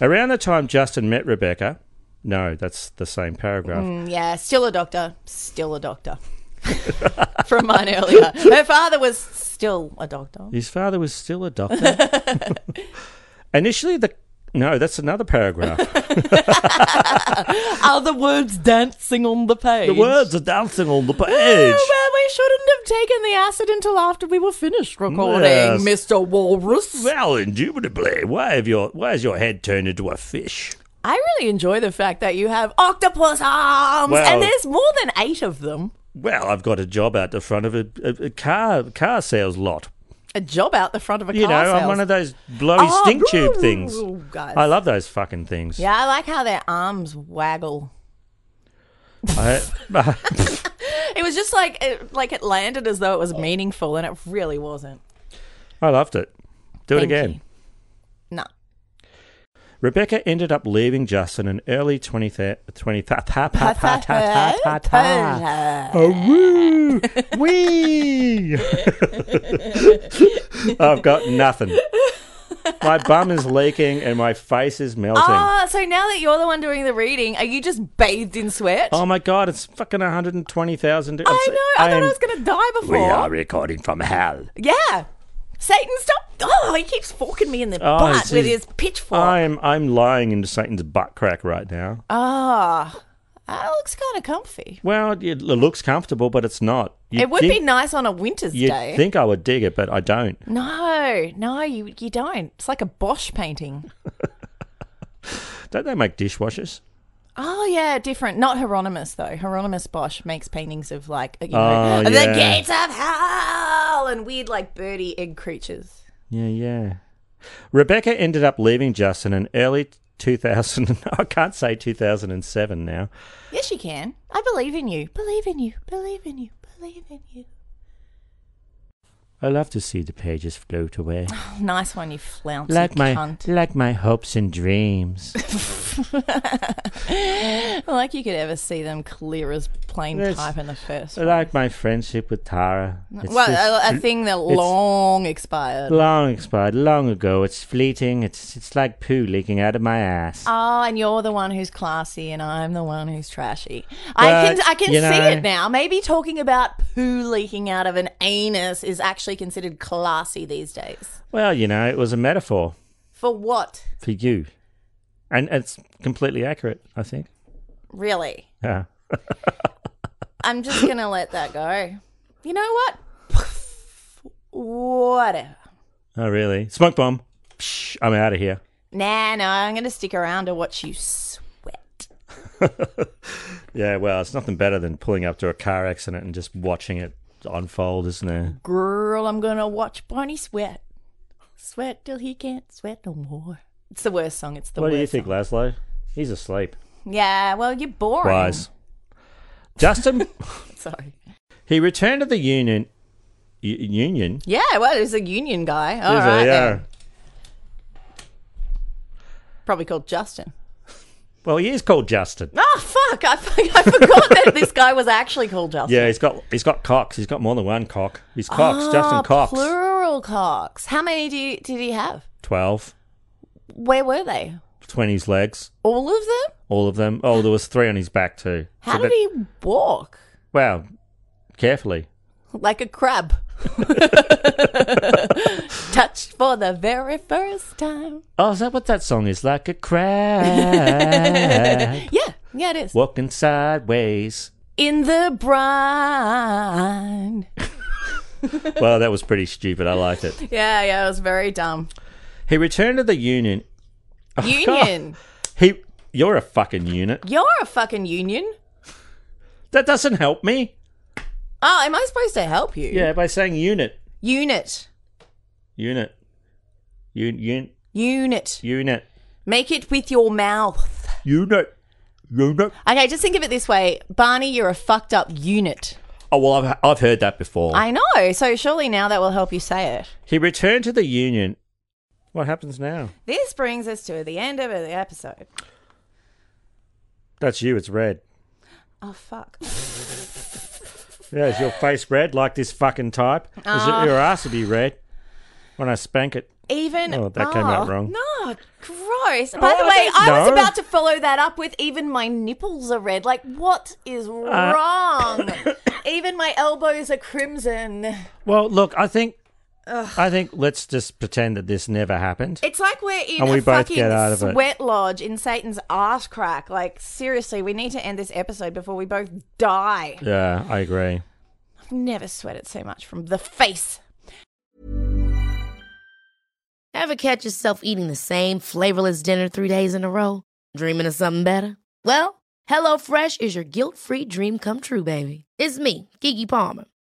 Around the time Justin met Rebecca, no, that's the same paragraph. Mm, yeah, still a doctor. Still a doctor. From mine earlier. Her father was still a doctor. His father was still a doctor. Initially, the no, that's another paragraph. Are the words dancing on the page? the words are dancing on the page. Oh, well, we shouldn't have taken the acid until after we were finished recording, Yes. Mr. Walrus. Well, indubitably. Why have your why has your head turned into a fish? I really enjoy the fact that you have octopus arms, Well- and there's more than eight of them. Well, I've got a job out the front of a, a, a car car sales lot. A job out the front of a car. You know, car I'm sales. one of those blowy Oh, stink tube ooh, things. guys. I love those fucking things. Yeah, I like how their arms waggle. I, It was just like it, like it landed as though it was meaningful, and it really wasn't. I loved it. Do it Thank again. you. Rebecca ended up leaving Justin in early 20, th- 20 ta- ta- ta- ta- ta- ta- ta- Oh, woo! Wee! I've got nothing. My bum is leaking and my face is melting. Ah, so now that you're the one doing the reading, are you just bathed in sweat? Oh my god, it's fucking 120,000. I know. I thought I was going to die before. We are recording from hell. Yeah. Satan, stop. Oh, he keeps forking me in the Oh, butt with his pitchfork. I'm I'm lying into Satan's butt crack right now. Ah, that looks kind of comfy. Well, it looks comfortable, but it's not. You'd it would be nice on a winter's You'd day. think I would dig it, but I don't. no, no, you you don't. It's like a Bosch painting. Don't they make dishwashers? Oh yeah, different. Not Hieronymus though. Hieronymus Bosch makes paintings of like you Oh, know the gates of hell and weird like birdie egg creatures. Yeah, yeah. Rebecca ended up leaving Justin in early 2000. I can't say 2007 now. Yes, you can. I believe in you. Believe in you. Believe in you. Believe in you. I love to see the pages float away. Oh, nice one, you flouncy like my cunt. like my hopes and dreams. like you could ever see them clear as plain Yes. pipe in the first. Like my friendship with Tara. It's well, a, a thing that long expired. long expired, long ago. It's fleeting. It's it's like poo leaking out of my ass. Oh, and you're the one who's classy, and I'm the one who's trashy. I can I can see know- it now. Maybe talking about poo leaking out of an anus is actually considered classy these days. Well, you know, it was a metaphor For what? for you, and it's completely accurate. I think. Really? Yeah. I'm just gonna let that go. You know what? Whatever. Oh, really? Smoke bomb. Psh, I'm out of here. Nah, no, I'm gonna stick around to watch you sweat. Yeah, well, it's nothing better than pulling up to a car accident and just watching it unfold, isn't there? Girl, I'm gonna watch Barney sweat. Sweat till he can't sweat no more. It's the worst song. It's the what worst. What do you think, Laszlo? He's asleep. Yeah, well, you're boring. Wise. Justin, Sorry. he returned to the union. U- union. Yeah, well, he's a union guy. All right, he? then. Probably called Justin. Well, he is called Justin. Oh fuck! I, I forgot that this guy was actually called Justin. Yeah, he's got he's got cocks. He's got more than one cock. He's cocks. Justin Ah, Cox. Plural cocks. How many do you, did he have? Twelve. Where were they? Twenty's legs. All of them? All of them. Oh, there was three on his back too. How So did that- he walk? Well, carefully. Like a crab. Touched for the very first time. Oh, is that what that song is? Like a crab Yeah, yeah, it is. walking sideways. In the brine. well, that was pretty stupid. I liked it. Yeah, yeah, it was very dumb. He returned to the union. Oh, Union. God. He, you're a fucking unit. You're a fucking union. That doesn't help me. Oh, am I supposed to help you? Yeah, by saying unit, Unit. unit, un, un, Unit. unit, Make it with your mouth. unit, unit. Okay, just think of it this way Barney, you're a fucked up unit. Oh well, I've I've heard that before. I know, so surely now that will help you say it. He returned to the union. What happens now? This brings us to the end of the episode. That's you. It's red. Oh, fuck. Yeah, is your face red like this fucking type? Is Ah. it your ass to be red when I spank it? Even. Oh, that came out wrong. No, gross. By Oh, the way, I was about to follow that up with even my nipples are red. Like, what is Uh. wrong? even my elbows are crimson. Well, look, I think I think let's just pretend that this never happened. It's like we're in And a we both fucking get out of it. sweat lodge in Satan's ass crack. Like, seriously, we need to end this episode before we both die. Yeah, I agree. I've never sweated so much from the face. Ever catch yourself eating the same flavorless dinner three days in a row? Dreaming of something better? Well, HelloFresh is your guilt-free dream come true, baby. It's me, Keke Palmer.